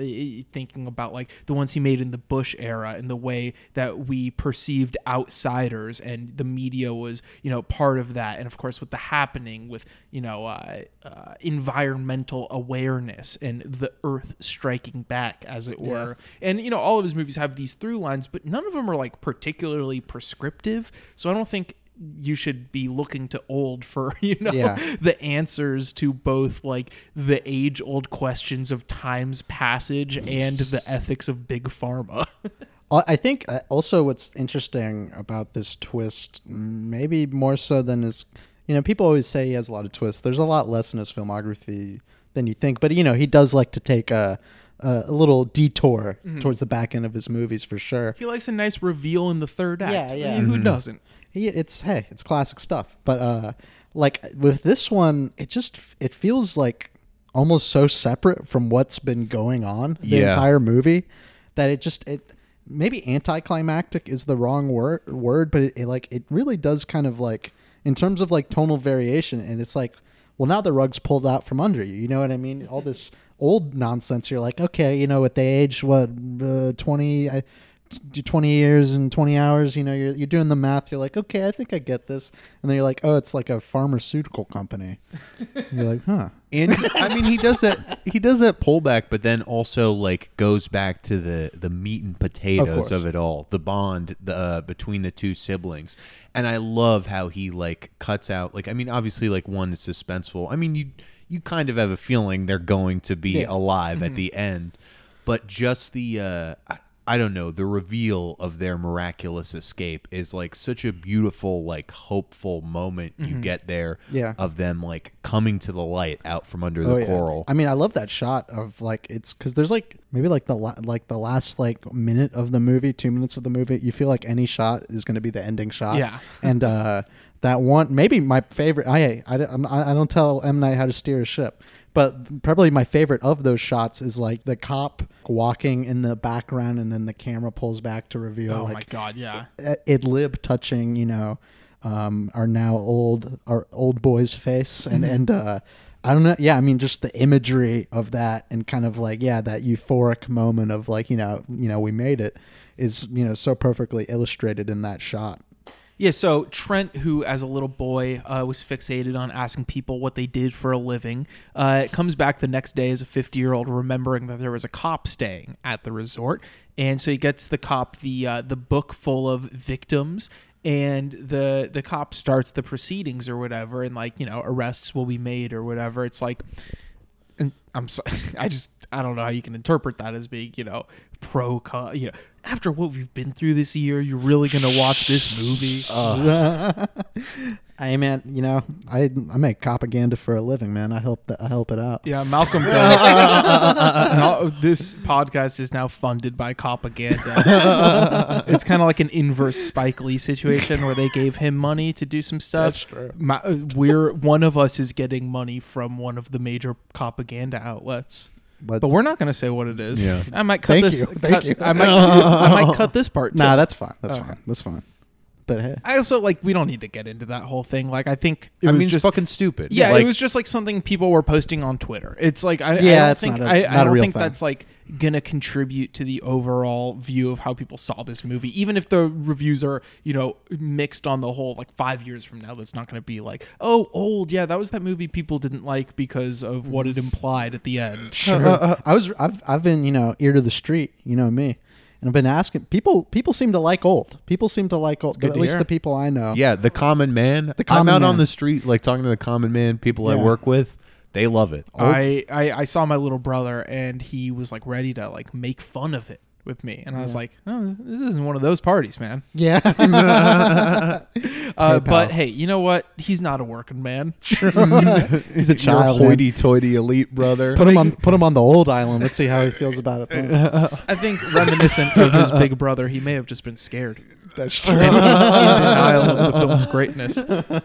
Speaker 6: thinking about like the ones he made in the Bush era and the way that we perceived outsiders, and the media was you know part of that. And of course, with the happening with you know uh, uh, environmental awareness and the Earth striking back, as it were. And you know, all of his movies have these through lines, but none of them are like particularly prescriptive. So I don't think you should be looking to old for you know
Speaker 7: Yeah.
Speaker 6: the answers to both like the age old questions of time's passage and the ethics of big pharma.
Speaker 7: Uh, I think uh, also what's interesting about this twist, maybe more so than his, you know, people always say he has a lot of twists. There's a lot less in his filmography than you think, but you know, he does like to take a a, a little detour
Speaker 6: Mm-hmm.
Speaker 7: towards the back end of his movies for sure.
Speaker 6: he likes a nice reveal in the third act.
Speaker 7: Yeah, yeah.
Speaker 6: I mean, Who doesn't?
Speaker 7: He, it's hey, it's classic stuff. But uh, like with this one, it just it feels like almost so separate from what's been going on the
Speaker 5: Yeah.
Speaker 7: entire movie that it just it maybe anticlimactic is the wrong word word, but it, it like it really does kind of like in terms of like tonal variation, and it's like well now the rug's pulled out from under you. You know what I mean? All this old nonsense. You're like okay, you know, at the age what uh, twenty. I, 20 years and 20 hours you know you're, you're doing the math you're like okay i think i get this and then you're like oh it's like a pharmaceutical company and you're like huh
Speaker 5: And I mean, he does that. He does that pullback, but then also like goes back to the the meat and potatoes
Speaker 7: course.
Speaker 5: of, it all, the bond the, uh, between the two siblings. And I love how he like cuts out. Like, I mean, obviously, like one is suspenseful. I mean, you you kind of have a feeling they're going to be
Speaker 7: Yeah.
Speaker 5: alive at the end, but just the. Uh, I, I don't know. The reveal of their miraculous escape is like such a beautiful, like hopeful moment you get there
Speaker 7: Yeah.
Speaker 5: of them like coming to the light out from under the
Speaker 7: Oh, yeah.
Speaker 5: coral.
Speaker 7: I mean, I love that shot of like it's because there's like maybe like the la- like the last like minute of the movie, two minutes of the movie. You feel like any shot is going to be the ending shot.
Speaker 6: Yeah.
Speaker 7: and uh, that one maybe my favorite. I I, I don't tell M Night how to steer a ship, but probably my favorite of those shots is like the cop walking in the background, and then the camera pulls back to reveal
Speaker 6: Oh
Speaker 7: like
Speaker 6: my god, yeah.
Speaker 7: idlib touching you know um our now old our old boy's face and and uh i don't know yeah i mean just the imagery of that and kind of like yeah that euphoric moment of like you know you know we made it is you know so perfectly illustrated in that shot
Speaker 6: Yeah, so Trent, who as a little boy uh, was fixated on asking people what they did for a living, uh, comes back the next day as a 50 year old, remembering that there was a cop staying at the resort, and so he gets the cop the uh, the book full of victims. And the the cop starts the proceedings or whatever, and like you know arrests will be made or whatever. It's like, and I'm sorry, I just I don't know how you can interpret that as being you know pro con. You know, after what we've been through this year, you're really gonna watch this movie.
Speaker 7: i man you know i i make propaganda for a living man i help the, i help it out
Speaker 6: Yeah, Malcolm does. No, this podcast is now funded by propaganda. it's kind of like an inverse Spike Lee situation where they gave him money to do some stuff.
Speaker 7: That's true.
Speaker 6: Ma- uh, we're one of us is getting money from one of the major propaganda outlets.
Speaker 7: Let's-
Speaker 6: But we're not going to say what it is.
Speaker 5: Yeah.
Speaker 6: I might cut
Speaker 7: Thank
Speaker 6: this.
Speaker 7: you, thank you.
Speaker 6: I might. I might cut this part.
Speaker 7: nah that's fine that's
Speaker 6: Okay.
Speaker 7: fine that's fine But hey,
Speaker 6: I also like we don't need to get into that whole thing. Like I think it
Speaker 5: I
Speaker 6: was
Speaker 5: mean,
Speaker 6: just
Speaker 5: fucking stupid.
Speaker 6: yeah,
Speaker 5: Like,
Speaker 6: it was just like something people were posting on Twitter. It's like I, I
Speaker 7: Yeah,
Speaker 6: don't
Speaker 7: it's
Speaker 6: think
Speaker 7: not a-
Speaker 6: I,
Speaker 7: not
Speaker 6: I
Speaker 7: a
Speaker 6: don't think
Speaker 7: thing.
Speaker 6: that's like gonna contribute to the overall view of how people saw this movie. Even if the reviews are you know mixed on the whole, like five years from now, that's not gonna be like oh old yeah that was that movie people didn't like because of what it implied at the end.
Speaker 7: Sure. Uh, uh, I was I've I've been, you know, ear to the street, you know me. And I've been asking people people seem to like old. People seem to like old. At least
Speaker 6: hear.
Speaker 7: the people I know.
Speaker 5: yeah, the common man.
Speaker 7: The
Speaker 5: I'm
Speaker 7: common
Speaker 5: out on the street, like talking to the common man, people I work with. They love it.
Speaker 6: I, I I saw my little brother and he was like ready to like make fun of it with me, and I was like, oh, this isn't one of those parties, man.
Speaker 7: Yeah.
Speaker 6: Uh, but hey, you know what? He's not a working man.
Speaker 7: He's a child. man.
Speaker 5: hoity-toity elite brother.
Speaker 7: Put him on put him on the old island. Let's see how he feels about it. then.
Speaker 6: I think reminiscent of his big brother, he may have just been scared.
Speaker 7: That's
Speaker 6: in, in denial of the film's greatness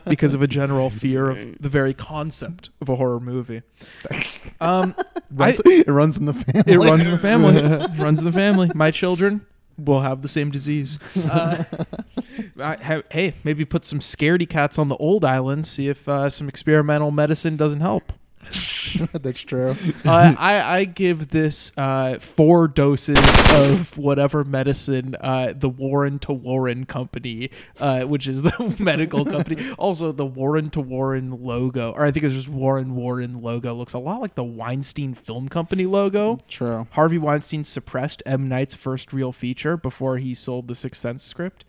Speaker 6: because of a general fear of the very concept of a horror movie. Um, I,
Speaker 7: it runs in the family.
Speaker 6: it runs in the family. It runs in the family. My children will have the same disease. Uh, I, ha- hey, maybe put some scaredy cats on the old island. See if uh, some experimental medicine doesn't help.
Speaker 7: That's true.
Speaker 6: uh, I, I give this uh, four doses of whatever medicine uh, the Warren to Warren company, uh, which is the medical company. Also, the Warren to Warren logo, or I think it's just Warren Warren logo, looks a lot like the Weinstein Film Company logo.
Speaker 7: True.
Speaker 6: Harvey Weinstein suppressed M. Night's first real feature before he sold the Sixth Sense script.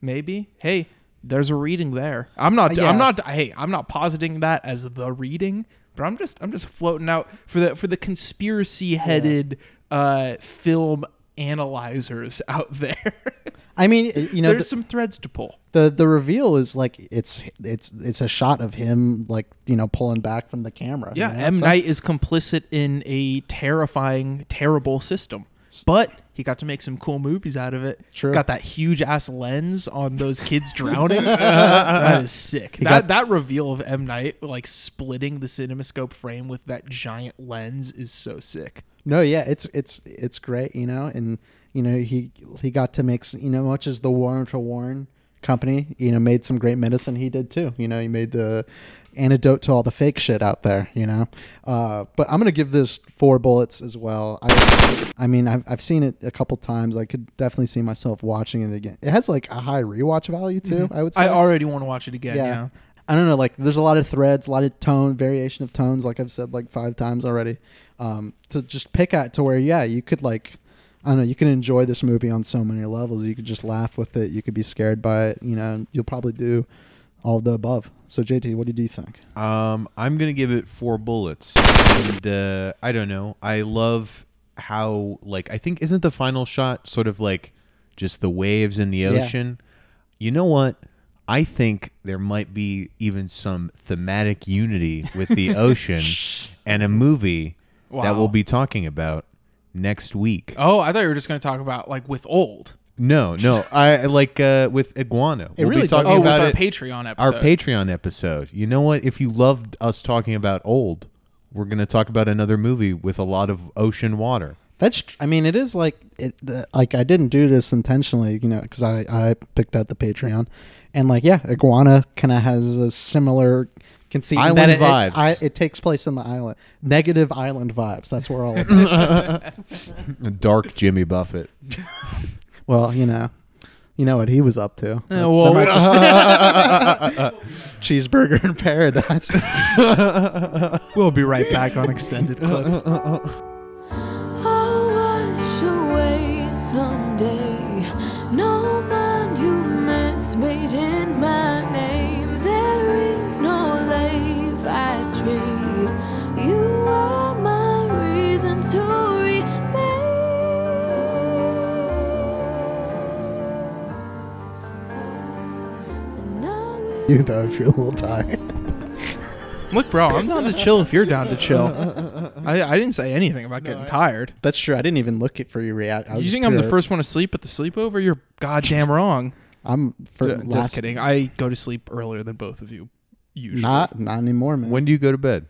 Speaker 6: Maybe. Hey, there's a reading there. I'm not.
Speaker 7: Uh, yeah.
Speaker 6: I'm not. Hey, I'm not positing that as the reading, but I'm just. I'm just floating out for the for the conspiracy headed uh, film analyzers out there.
Speaker 7: I mean, you know,
Speaker 6: There's
Speaker 7: the,
Speaker 6: some threads to pull.
Speaker 7: the the reveal is like it's it's it's a shot of him like you know pulling back from the camera.
Speaker 6: Yeah,
Speaker 7: you know?
Speaker 6: M.
Speaker 7: So-
Speaker 6: Night is complicit in a terrifying, terrible system. But he got to make some cool movies out of it.
Speaker 7: True.
Speaker 6: Got that huge ass lens on those kids drowning. that is sick. That
Speaker 7: got-
Speaker 6: that reveal of M. Night like splitting the cinemascope frame with that giant lens is so sick.
Speaker 7: No, yeah, it's it's it's great, you know, and you know he he got to make you know much as the Warren to Warren company, you know, made some great medicine. He did too. You know, he made the antidote to all the fake shit out there. You know, uh, but I'm gonna give this four bullets as well. I I mean I've I've seen it a couple times. I could definitely see myself watching it again. It has like a high rewatch value too. I would say.
Speaker 6: I already want to watch it again.
Speaker 7: Yeah.
Speaker 6: Yeah.
Speaker 7: I don't know. Like, there's a lot of threads, a lot of tone, variation of tones. Like I've said like five times already. Um, to just pick at to where, yeah, you could like, I don't know, you can enjoy this movie on so many levels. You could just laugh with it. You could be scared by it. You know, you'll probably do all of the above. So JT, what did you think?
Speaker 5: Um, I'm gonna give it four bullets, and uh, I don't know. I love how like I think isn't the final shot sort of like just the waves in the
Speaker 7: Yeah.
Speaker 5: ocean. You know what? I think there might be even some thematic unity with the ocean and a movie that we'll be talking about next week.
Speaker 6: Oh, I thought you were just going to talk about like with old.
Speaker 5: No, no, I like uh, with Iguana. we'll
Speaker 7: really
Speaker 5: be
Speaker 7: does-
Speaker 5: talking
Speaker 6: Oh, with
Speaker 5: about
Speaker 6: our
Speaker 5: it.
Speaker 6: Patreon
Speaker 5: our
Speaker 6: episode.
Speaker 5: Patreon episode. You know what? If you loved us talking about old, we're going to talk about another movie with a lot of ocean water.
Speaker 7: That's, tr- I mean, it is like, it, the, like I didn't do this intentionally, you know, because I, I picked out the Patreon, and like, yeah, Iguana kind of has a similar conceit. in
Speaker 5: Island
Speaker 7: that it,
Speaker 5: vibes.
Speaker 7: It, I, it takes place in the island, negative island vibes. That's where all.
Speaker 5: Dark Jimmy Buffett.
Speaker 7: well, you know, you know what he was up to. That
Speaker 6: well,
Speaker 7: might cheeseburger in paradise.
Speaker 6: we'll be right back on extended clip.
Speaker 4: you
Speaker 7: though, if you're a little tired.
Speaker 6: Look, bro, I'm down to chill if you're down to chill. I, I didn't say anything about getting tired.
Speaker 7: That's true. I didn't even look at for your react. I was
Speaker 6: You think I'm the first one to sleep at the sleepover? You're goddamn wrong.
Speaker 7: I'm for
Speaker 6: Just
Speaker 7: last,
Speaker 6: kidding. I go to sleep earlier than both of you. Usually.
Speaker 7: Not not anymore, man.
Speaker 5: When do you go to bed?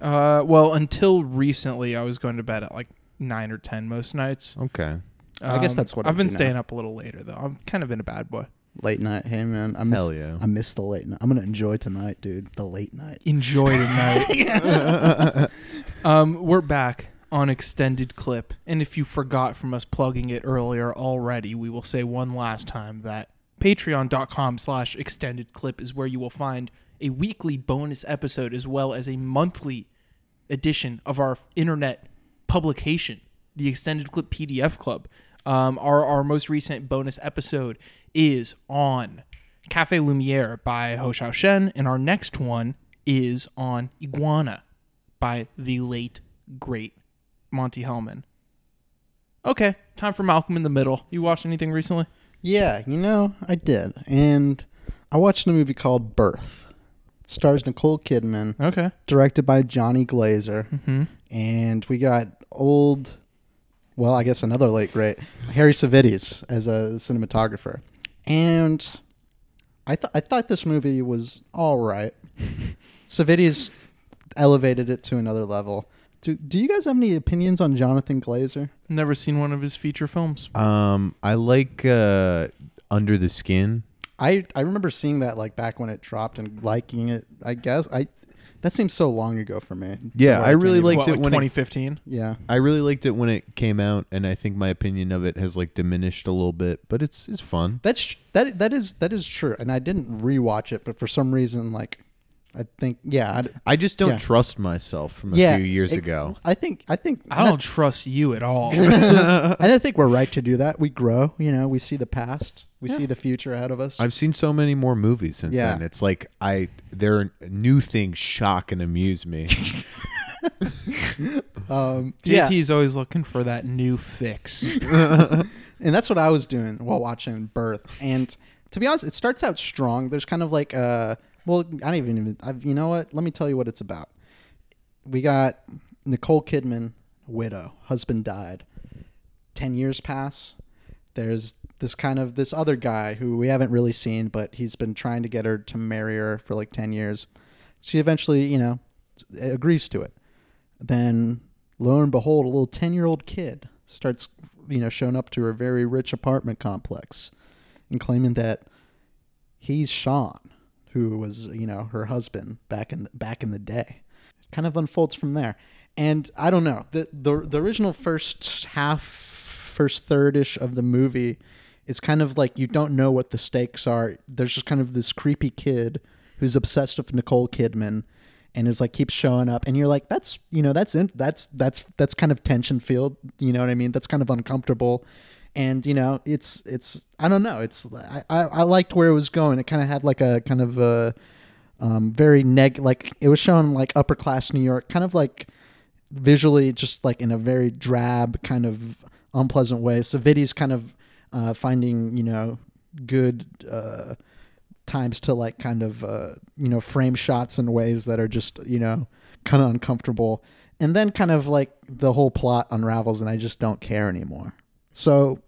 Speaker 6: Uh, well, until recently, I was going to bed at like nine or ten most nights.
Speaker 5: Okay.
Speaker 7: I guess
Speaker 6: Um,
Speaker 7: that's what
Speaker 6: I've been
Speaker 7: do now.
Speaker 6: staying up a little later though. I'm kind of in a bad boy.
Speaker 7: Late night. Hey man, I miss,
Speaker 5: Hell yeah.
Speaker 7: I miss the late night. I'm gonna enjoy tonight, dude. The late night.
Speaker 6: Enjoy tonight. um, we're back on extended clip, and if you forgot from us plugging it earlier already, we will say one last time that patreon.com slash extended clip is where you will find a weekly bonus episode as well as a monthly edition of our internet publication, the Extended Clip PDF Club. Um, our, our most recent bonus episode is on Cafe Lumiere by Hou Hsiao-hsien, and our next one is on Iguana by the late, great Monte Hellman. Okay, time for Malcolm in the Middle. You watched anything recently?
Speaker 7: Yeah, you know, I did. And I watched a movie called Birth. Stars Nicole Kidman,
Speaker 6: Okay.
Speaker 7: directed by Johnny Glazer.
Speaker 6: Mm-hmm.
Speaker 7: And we got old, well, I guess another late great, Harry Savides as a cinematographer. And I, th- I thought this movie was all right. Savides elevated it to another level. Do, do you guys have any opinions on Jonathan Glazer?
Speaker 6: Never seen one of his feature films.
Speaker 5: Um, I like uh, Under the Skin.
Speaker 7: I I remember seeing that like back when it dropped and liking it. I guess I that seems so long ago for me.
Speaker 5: Yeah, I really liked
Speaker 6: What,
Speaker 5: it
Speaker 6: like
Speaker 5: when it-
Speaker 6: 2015.
Speaker 7: Yeah,
Speaker 5: I really liked it when it came out, and I think my opinion of it has like diminished a little bit, but it's it's fun.
Speaker 7: that's that that is that is true. And I didn't rewatch it, but for some reason, like I think yeah, I,
Speaker 5: I just don't
Speaker 7: Yeah.
Speaker 5: trust myself from a
Speaker 7: yeah.
Speaker 5: few years
Speaker 7: it-
Speaker 5: ago.
Speaker 7: I think I think
Speaker 6: I don't trust you at all.
Speaker 7: I don't think we're right to do that. We grow, you know. We see the past, we see the future ahead of us.
Speaker 5: I've seen so many more movies since
Speaker 7: Yeah.
Speaker 5: then. It's like I there are new things shock and amuse me.
Speaker 7: um, yeah,
Speaker 6: JT's always looking for that new fix.
Speaker 7: and that's what I was doing while watching Birth. And to be honest, it starts out strong. There's kind of like uh well, I don't even I've, you know what? Let me tell you what it's about. We got Nicole Kidman, widow, husband died. 10 years pass. There's this kind of this other guy who we haven't really seen, but he's been trying to get her to marry her for like 10 years. She eventually, you know, agrees to it. Then lo and behold, a little 10 year old kid starts, you know, showing up to her very rich apartment complex and claiming that he's Sean, who was, you know, her husband back in the, back in the day. Kind of unfolds from there. And I don't know. The the the original first half first third ish of the movie is kind of like you don't know what the stakes are. There's just kind of this creepy kid who's obsessed with Nicole Kidman and is like keeps showing up and you're like that's you know that's in, that's that's that's kind of tension filled you know what i mean that's kind of uncomfortable and you know it's it's i don't know. It's i i, I liked where it was going. It kind of had like a kind of a um very neg like it was shown like upper class new york kind of like visually just like in a very drab kind of unpleasant way. Savides kind of uh finding you know good uh times to like kind of uh, you know frame shots in ways that are just you know kind of uncomfortable. And then kind of like the whole plot unravels and i just don't care anymore. So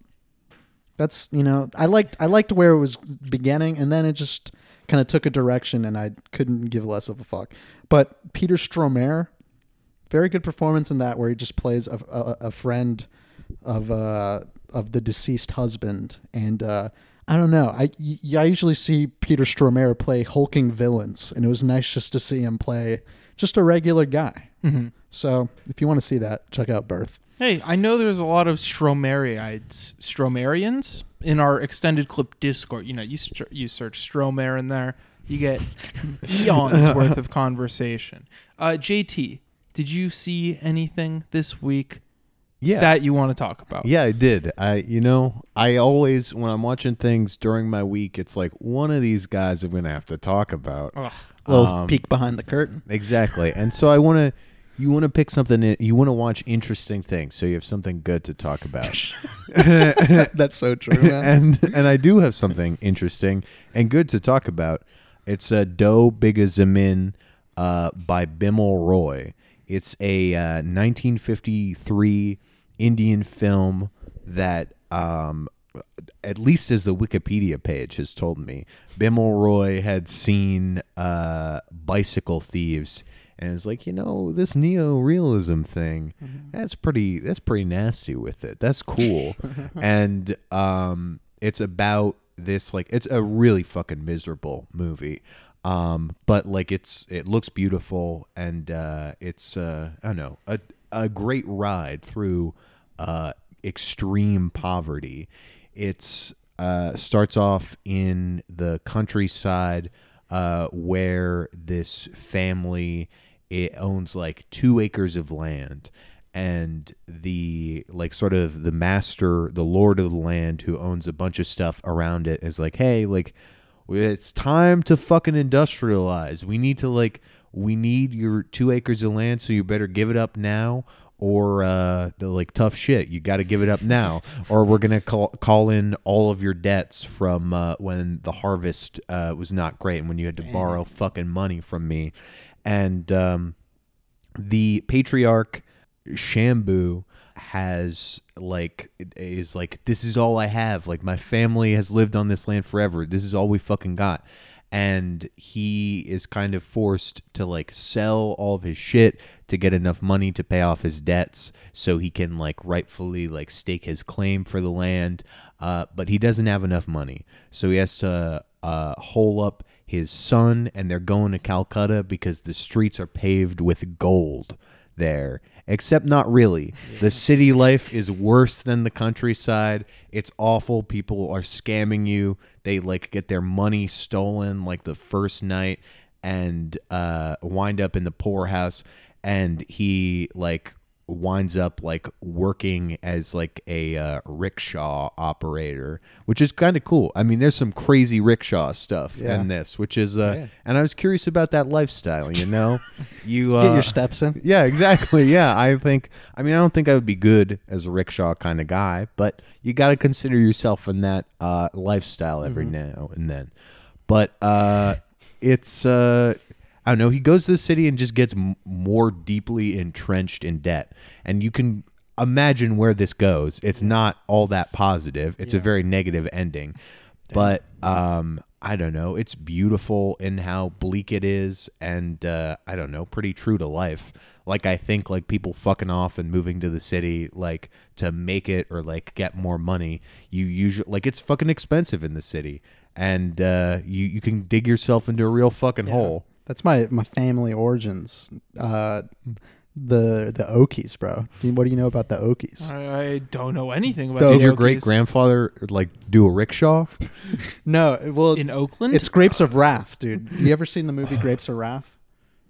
Speaker 7: that's you know i liked i liked where it was beginning and then it just kind of took a direction and i couldn't give less of a fuck but Peter Stormare very good performance in that where he just plays a, a, a friend of uh of the deceased husband and uh I don't know. I, y- I usually see Peter Stormare play hulking villains, and it was nice just to see him play just a regular guy.
Speaker 6: Mm-hmm.
Speaker 7: So if you want to see that, check out Birth.
Speaker 6: Hey, I know there's a lot of Stromeriites, Stromerians in our extended clip Discord. You know, you str- you search Stromer in there, you get eons worth of conversation. Uh, JT, did you see anything this week
Speaker 5: Yeah.
Speaker 6: that you want to talk about?
Speaker 5: Yeah, I did. I you know, I always when I'm watching things during my week, it's like one of these guys I'm gonna have to talk about.
Speaker 6: Ugh.
Speaker 7: A little
Speaker 5: Um,
Speaker 7: peek behind the curtain.
Speaker 5: Exactly. And so I wanna you want to pick something you want to watch interesting things so you have something good to talk about
Speaker 7: That's so true. Man.
Speaker 5: and and i do have something interesting and good to talk about it's a Do Bigha Zamin uh, by bimal roy it's a uh, 1953 indian film that um, at least as the Wikipedia page has told me, Bimal Roy had seen uh, Bicycle Thieves and is like, you know, this neo-realism thing, that's pretty that's pretty nasty with it. That's cool. and um, it's about this like it's a really fucking miserable movie. Um, but like it's it looks beautiful and uh, it's uh, I don't know a a great ride through uh, extreme poverty. It's uh, starts off in the countryside uh, where this family it owns like two acres of land and the like sort of the master the lord of the land who owns a bunch of stuff around it is like hey like it's time to fucking industrialize. We need to like we need your two acres of land so you better give it up now or uh the like tough shit. You got to give it up now or we're gonna call, call in all of your debts from uh, when the harvest uh, was not great and when you had to borrow fucking money from me and um the patriarch Shambhu has like is like this is all I have. Like my family has lived on this land forever. This is all we fucking got. And he is kind of forced to like sell all of his shit to get enough money to pay off his debts so he can like rightfully like stake his claim for the land. Uh, but he doesn't have enough money. So he has to uh, hole up his son and they're going to Calcutta because the streets are paved with gold there. Except not really. The city life is worse than the countryside. It's awful. People are scamming you. They like get their money stolen like the first night and uh, wind up in the poorhouse. And he like winds up like working as like a uh, rickshaw operator, which is kind of cool. I mean, there's some crazy rickshaw stuff
Speaker 7: Yeah.
Speaker 5: in this, which is uh, and I was curious about that lifestyle. You know, you uh,
Speaker 7: Get your steps in.
Speaker 5: yeah, exactly. Yeah, I think. I mean, I don't think I would be good as a rickshaw kind of guy, but you got to consider yourself in that uh, lifestyle every now and then. But uh, it's uh, I don't know. He goes to the city and just gets m- more deeply entrenched in debt, and you can imagine where this goes. It's not all that positive. It's a very negative ending, but um, I don't know. It's beautiful in how bleak it is, and uh, I don't know, pretty true to life. Like I think like people fucking off and moving to the city like to make it or like get more money. You usually like it's fucking expensive in the city, and uh, you you can dig yourself into a real fucking hole.
Speaker 7: That's my my family origins. Uh, the the Okies, bro. What do you know about the Okies?
Speaker 6: I, I don't know anything about
Speaker 7: Did
Speaker 6: the
Speaker 5: Did your great grandfather like do a rickshaw?
Speaker 7: No, well,
Speaker 6: in Oakland.
Speaker 7: it's Grapes of Wrath, dude. You ever seen the movie Grapes of Wrath?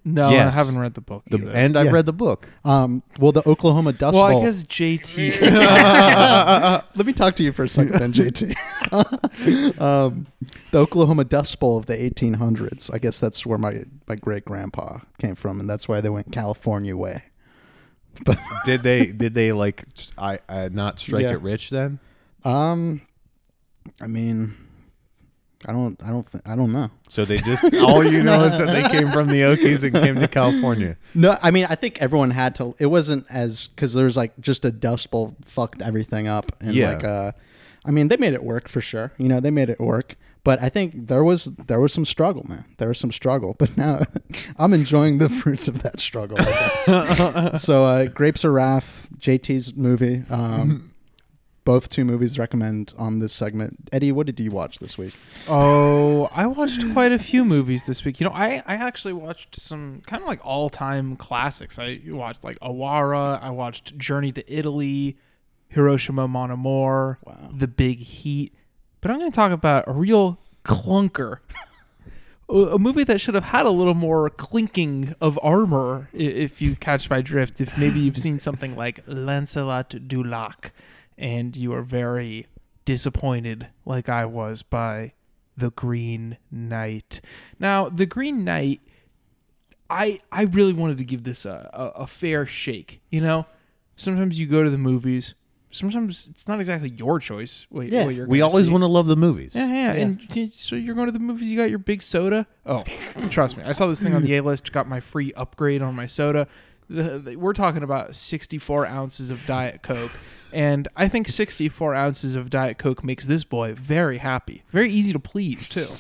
Speaker 6: No, I haven't read the book.
Speaker 5: The,
Speaker 6: either.
Speaker 5: and I
Speaker 7: Yeah.
Speaker 5: read the book.
Speaker 7: Um, well, the Oklahoma Dust
Speaker 6: well,
Speaker 7: Bowl.
Speaker 6: I guess JT.
Speaker 7: Let me talk to you for a second, then, JT. um, the Oklahoma Dust Bowl of the 1800s. I guess that's where my, my great grandpa came from, and that's why they went California way. But
Speaker 5: Did they did they like I, I not strike
Speaker 7: Yeah.
Speaker 5: it rich then?
Speaker 7: um, I mean, I don't, I don't, th- I don't know.
Speaker 5: So they just all you know is that they came from the Okies and came to California.
Speaker 7: No, I mean, I think everyone had to. It wasn't as because there's like just a Dust Bowl fucked everything up, and
Speaker 5: Yeah.
Speaker 7: like, uh, I mean, they made it work for sure. You know, they made it work. But I think there was there was some struggle, man. There was some struggle, but now I'm enjoying the fruits of that struggle. I guess. so, uh, Grapes of Wrath, JT's movie. Um, both two movies recommend on this segment. Eddie, what did you watch this week?
Speaker 6: Oh, I watched quite a few movies this week. You know, I, I actually watched some kind of like all time classics. I watched like Awara. I watched Journey to Italy, Hiroshima Mon Amour, The Big Heat. But I'm going to talk about a real clunker. A a movie that should have had a little more clinking of armor, if you catch my drift. If maybe you've seen something like Lancelot du Lac, and you are very disappointed, like I was, by the Green Knight. Now, the Green Knight, I I really wanted to give this a, a, a fair shake. You know, sometimes you go to the movies. Sometimes it's not exactly your choice. What,
Speaker 7: Yeah.
Speaker 6: what you're
Speaker 5: We always
Speaker 6: see.
Speaker 5: want to love the movies.
Speaker 6: Yeah, yeah, and so you're going to the movies. You got your big soda. Oh, trust me, I saw this thing on the A list. Got my free upgrade on my soda. The, the- we're talking about 64 ounces of Diet Coke, and I think 64 ounces of Diet Coke makes this boy very happy, very easy to please too.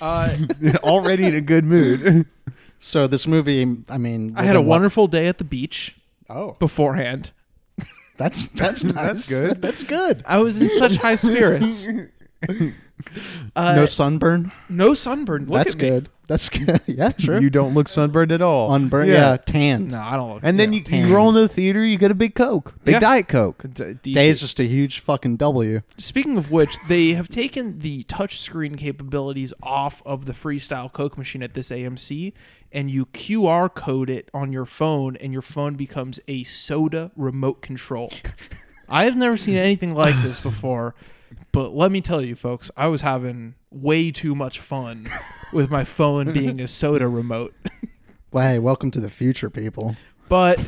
Speaker 6: Uh,
Speaker 5: Already in a good mood.
Speaker 7: So this movie, I mean,
Speaker 6: I had a
Speaker 7: what-
Speaker 6: wonderful day at the beach
Speaker 7: Oh,
Speaker 6: beforehand.
Speaker 7: that's that's nice.
Speaker 5: good.
Speaker 7: That's good.
Speaker 6: I was in such high spirits. Uh,
Speaker 7: no sunburn.
Speaker 6: no sunburn. Look
Speaker 7: That's
Speaker 6: at me.
Speaker 7: good. That's good. yeah, sure.
Speaker 5: You don't look sunburned at all.
Speaker 7: Unburned. Yeah, tan.
Speaker 6: No, I don't look.
Speaker 5: And then
Speaker 6: yeah.
Speaker 5: you,
Speaker 7: tan.
Speaker 5: you roll into the theater, you get a big Coke, big
Speaker 6: Yeah.
Speaker 5: Diet Coke.
Speaker 6: D-
Speaker 7: Day
Speaker 6: decent.
Speaker 7: is just a huge fucking W.
Speaker 6: Speaking of which, they have taken the touchscreen capabilities off of the Freestyle Coke machine at this AMC, and you QR code it on your phone, and your phone becomes a soda remote control. I have never seen anything like this before, but let me tell you, folks, I was having way too much fun with my phone being a soda remote.
Speaker 7: Well, hey, welcome to the future, people.
Speaker 6: But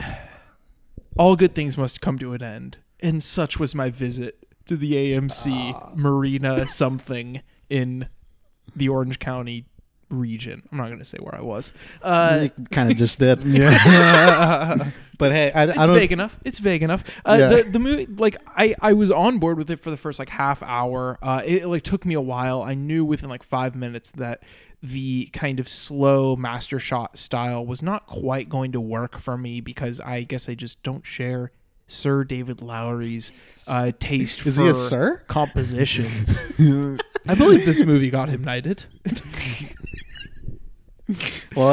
Speaker 6: all good things must come to an end, and such was my visit to the AMC ah. Marina something in the Orange County region. I'm not going to say where I was. Uh,
Speaker 7: kind of just did. Yeah. but hey, I, I
Speaker 6: it's
Speaker 7: don't.
Speaker 6: vague enough. It's vague enough. Uh,
Speaker 7: Yeah.
Speaker 6: the the movie, like I I was on board with it for the first like half hour. Uh, it, like took me a while. I knew within like five minutes that the kind of slow master shot style was not quite going to work for me because I guess I just don't share Sir David Lowery's uh, taste
Speaker 7: Is
Speaker 6: for
Speaker 7: he a sir?
Speaker 6: compositions. I believe this movie got him knighted.
Speaker 7: Well,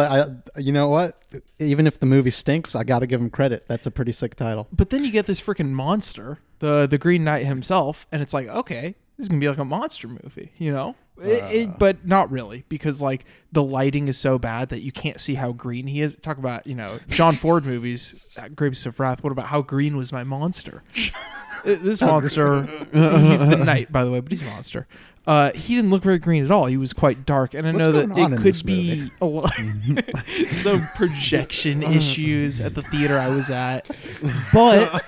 Speaker 7: I. You know what? Even if the movie stinks, I got to give him credit. That's a pretty sick title.
Speaker 6: But then you get this freaking monster, the the Green Knight himself, and it's like, okay, this is gonna be like a monster movie, you know? It, it, but not really, because like the lighting is so bad that you can't see how green he is. Talk about you know John Ford movies, uh, Grapes of Wrath. What about how green was my monster? Uh, this monster, he's the knight, by the way, but he's a monster. Uh, he didn't look very green at all. He was quite dark, and I
Speaker 7: What's
Speaker 6: know that it could be a lot some projection issues at the theater I was at, but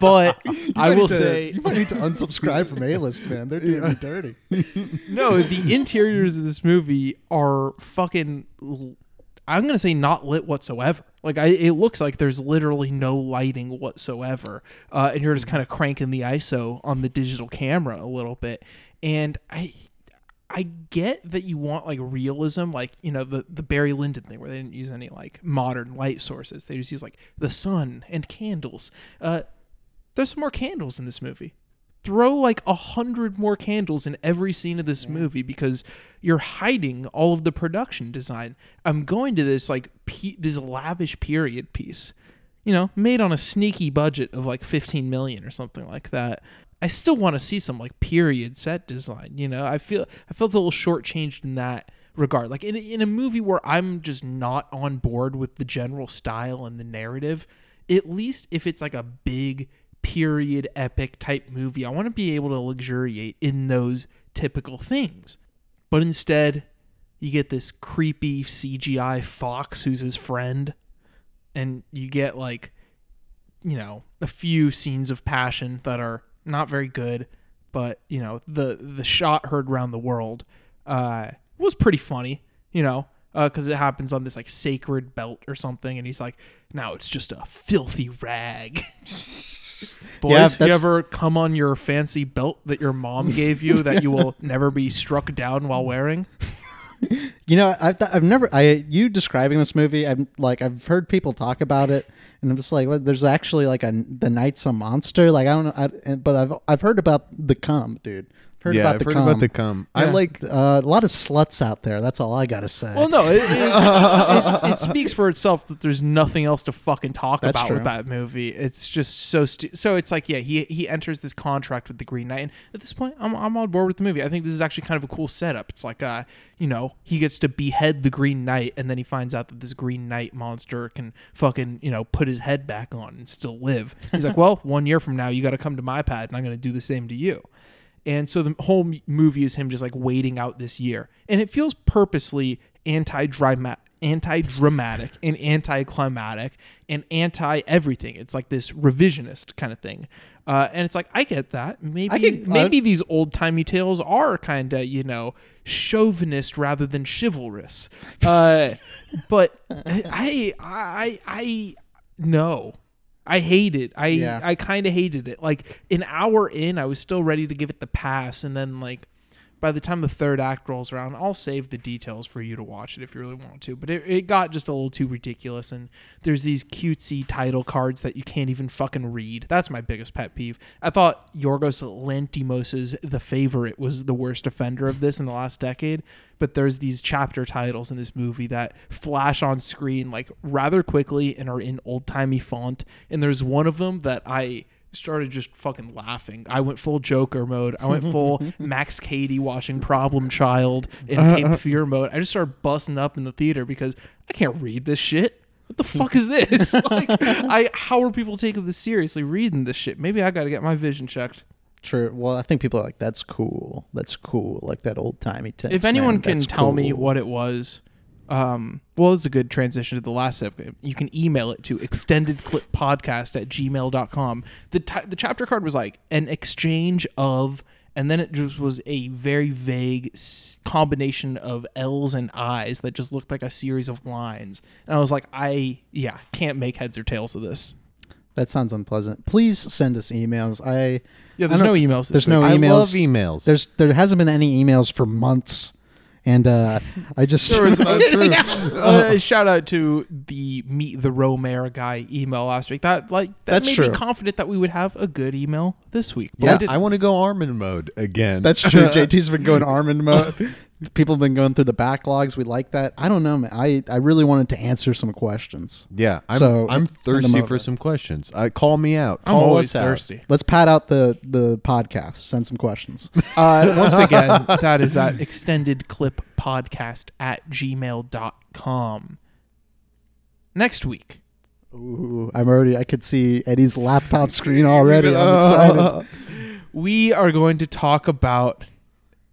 Speaker 6: but I will say
Speaker 7: you might need to unsubscribe from A List, man. They're doing me dirty.
Speaker 6: no. The interiors of this movie are fucking. I'm gonna say not lit whatsoever. Like I, it looks like there's literally no lighting whatsoever, uh, and you're just kind of cranking the ISO on the digital camera a little bit. And I, I get that you want like realism, like you know the the Barry Lyndon thing where they didn't use any like modern light sources. They just use like the sun and candles. Uh, there's some more candles in this movie. Throw like a hundred more candles in every scene of this movie because you're hiding all of the production design. I'm going to this like pe- this lavish period piece, you know, made on a sneaky budget of like 15 million or something like that. I still want to see some like period set design. You know, I feel I felt a little shortchanged in that regard. Like in in a movie where I'm just not on board with the general style and the narrative, at least if it's like a big period epic type movie, I want to be able to luxuriate in those typical things. But instead, you get this creepy CGI fox who's his friend, and you get like, you know, a few scenes of passion that are not very good, but you know, the the shot heard around the world uh, was pretty funny, you know, because it happens on this like sacred belt or something, and he's like, now it's just a filthy rag. Boys,
Speaker 7: Yeah,
Speaker 6: you ever come on your fancy belt that your mom gave you that you will never be struck down while wearing?
Speaker 7: You know, I've I've never I you describing this movie. I'm like I've heard people talk about it, and I'm just like, well, there's actually like a the Knight's a monster. Like I don't know, I, and- but I've I've heard about the cum, dude. Heard
Speaker 5: yeah,
Speaker 7: about
Speaker 5: I've
Speaker 7: the
Speaker 5: heard
Speaker 7: cum.
Speaker 5: about the cum. I
Speaker 7: Yeah.
Speaker 5: like
Speaker 7: uh, a lot of sluts out there. That's all I gotta say.
Speaker 6: Well, no, it, it, it's- it, it speaks for itself that there's nothing else to fucking talk
Speaker 7: That's
Speaker 6: about with that movie. It's just so stu- so. It's like yeah, he he enters this contract with the Green Knight, and at this point, I'm I'm on board with the movie. I think this is actually kind of a cool setup. It's like uh, you know, he gets to behead the Green Knight, and then he finds out that this Green Knight monster can fucking you know put his head back on and still live. He's like, well, one year from now, you got to come to my pad, and I'm going to do the same to you. And so the whole movie is him just like waiting out this year. And it feels purposely anti-dramatic anti-dramatic and anti-climatic and anti-everything. It's like this revisionist kind of thing. Uh, and it's like I get that. Maybe
Speaker 7: could-
Speaker 6: maybe these old-timey tales are kind of, you know, chauvinist rather than chivalrous. Uh, but I I I no. I hate it. I
Speaker 7: Yeah.
Speaker 6: I kind of hated it. Like an hour in, I was still ready to give it the pass, and then like by the time the third act rolls around, I'll save the details for you to watch it if you really want to. But it, it got just a little too ridiculous, and there's these cutesy title cards that you can't even fucking read. That's my biggest pet peeve. I thought Yorgos Lanthimos's The Favorite was the worst offender of this in the last decade, but there's these chapter titles in this movie that flash on screen like rather quickly and are in old timey font. And there's one of them that I started just fucking laughing. I went full Joker mode. I went full Max Cady watching Problem Child in Cape Fear mode. I just started busting up in the theater because I can't read this shit. What the fuck is this? like, I how are people taking this seriously reading this shit? Maybe I got to get my vision checked.
Speaker 7: True. Well, I think people are like, "That's cool. That's cool." Like that old timey text.
Speaker 6: if anyone
Speaker 7: man,
Speaker 6: can tell me what it was um well it's a good transition to the last segment you can email it to extendedclippodcast at gmail.com the, ti the chapter card was like an exchange of and then it just was a very vague s- combination of l's and i's that just looked like a series of lines and i was like i yeah can't make heads or tails of this
Speaker 7: that sounds unpleasant. Please send us emails. I
Speaker 6: yeah there's
Speaker 7: I
Speaker 6: no emails this
Speaker 7: There's no
Speaker 6: week.
Speaker 5: I
Speaker 7: emails.
Speaker 5: love emails.
Speaker 7: There's there hasn't been any emails for months, and uh, I just
Speaker 6: There was uh, shout out to the meet the Romare guy email last week. That like that
Speaker 7: That's
Speaker 6: made
Speaker 7: true.
Speaker 6: me confident that we would have a good email this week. But I
Speaker 5: yeah,
Speaker 6: didn't.
Speaker 5: I want to go Armin mode again.
Speaker 7: That's true. JT's been going Armin mode. People have been going through the backlogs. We like that. I don't know, man. I, I really wanted to answer some questions.
Speaker 5: yeah. I'm,
Speaker 7: So,
Speaker 5: I'm thirsty for some questions. I call me out.
Speaker 6: I'm
Speaker 5: Call
Speaker 6: always
Speaker 5: us out.
Speaker 6: thirsty.
Speaker 7: Let's pad out the the podcast. Send some questions.
Speaker 6: Uh, once again, that is at extended clip podcast at gmail.com. Next week,
Speaker 7: Ooh, I'm already. I could see Eddie's laptop screen already. I'm excited.
Speaker 6: we are going to talk about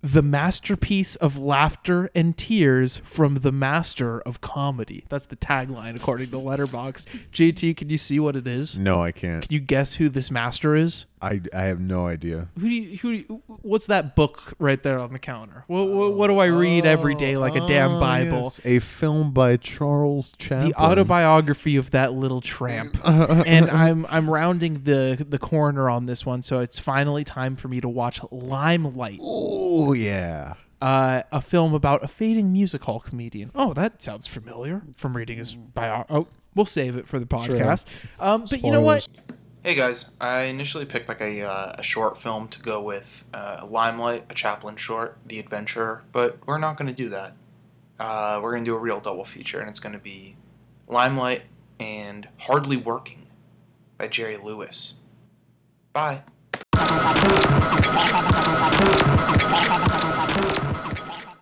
Speaker 6: the masterpiece of laughter and tears from the master of comedy. That's the tagline according to Letterboxd. JT, can you see what it is?
Speaker 5: No, I can't.
Speaker 6: Can you guess who this master is?
Speaker 5: I, I have no idea.
Speaker 6: Who do you, who do you, what's that book right there on the counter? What, what, what do I read every day like a damn
Speaker 5: Oh,
Speaker 6: Bible?
Speaker 5: yes. A film by Charles Chaplin.
Speaker 6: The autobiography of that little tramp. and I'm I'm rounding the the corner on this one, so it's finally time for me to watch Limelight.
Speaker 5: Oh yeah.
Speaker 6: Uh, a film about a fading music hall comedian. Oh, that sounds familiar from reading his bio. Oh, we'll save it for the podcast. Um, but you know what?
Speaker 8: Hey guys, I initially picked like a, uh, a short film to go with uh, Limelight, a Chaplin short, The Adventurer, but we're not going to do that. Uh, we're going to do a real double feature, and it's going to be Limelight and Hardly Working by Jerry Lewis. Bye.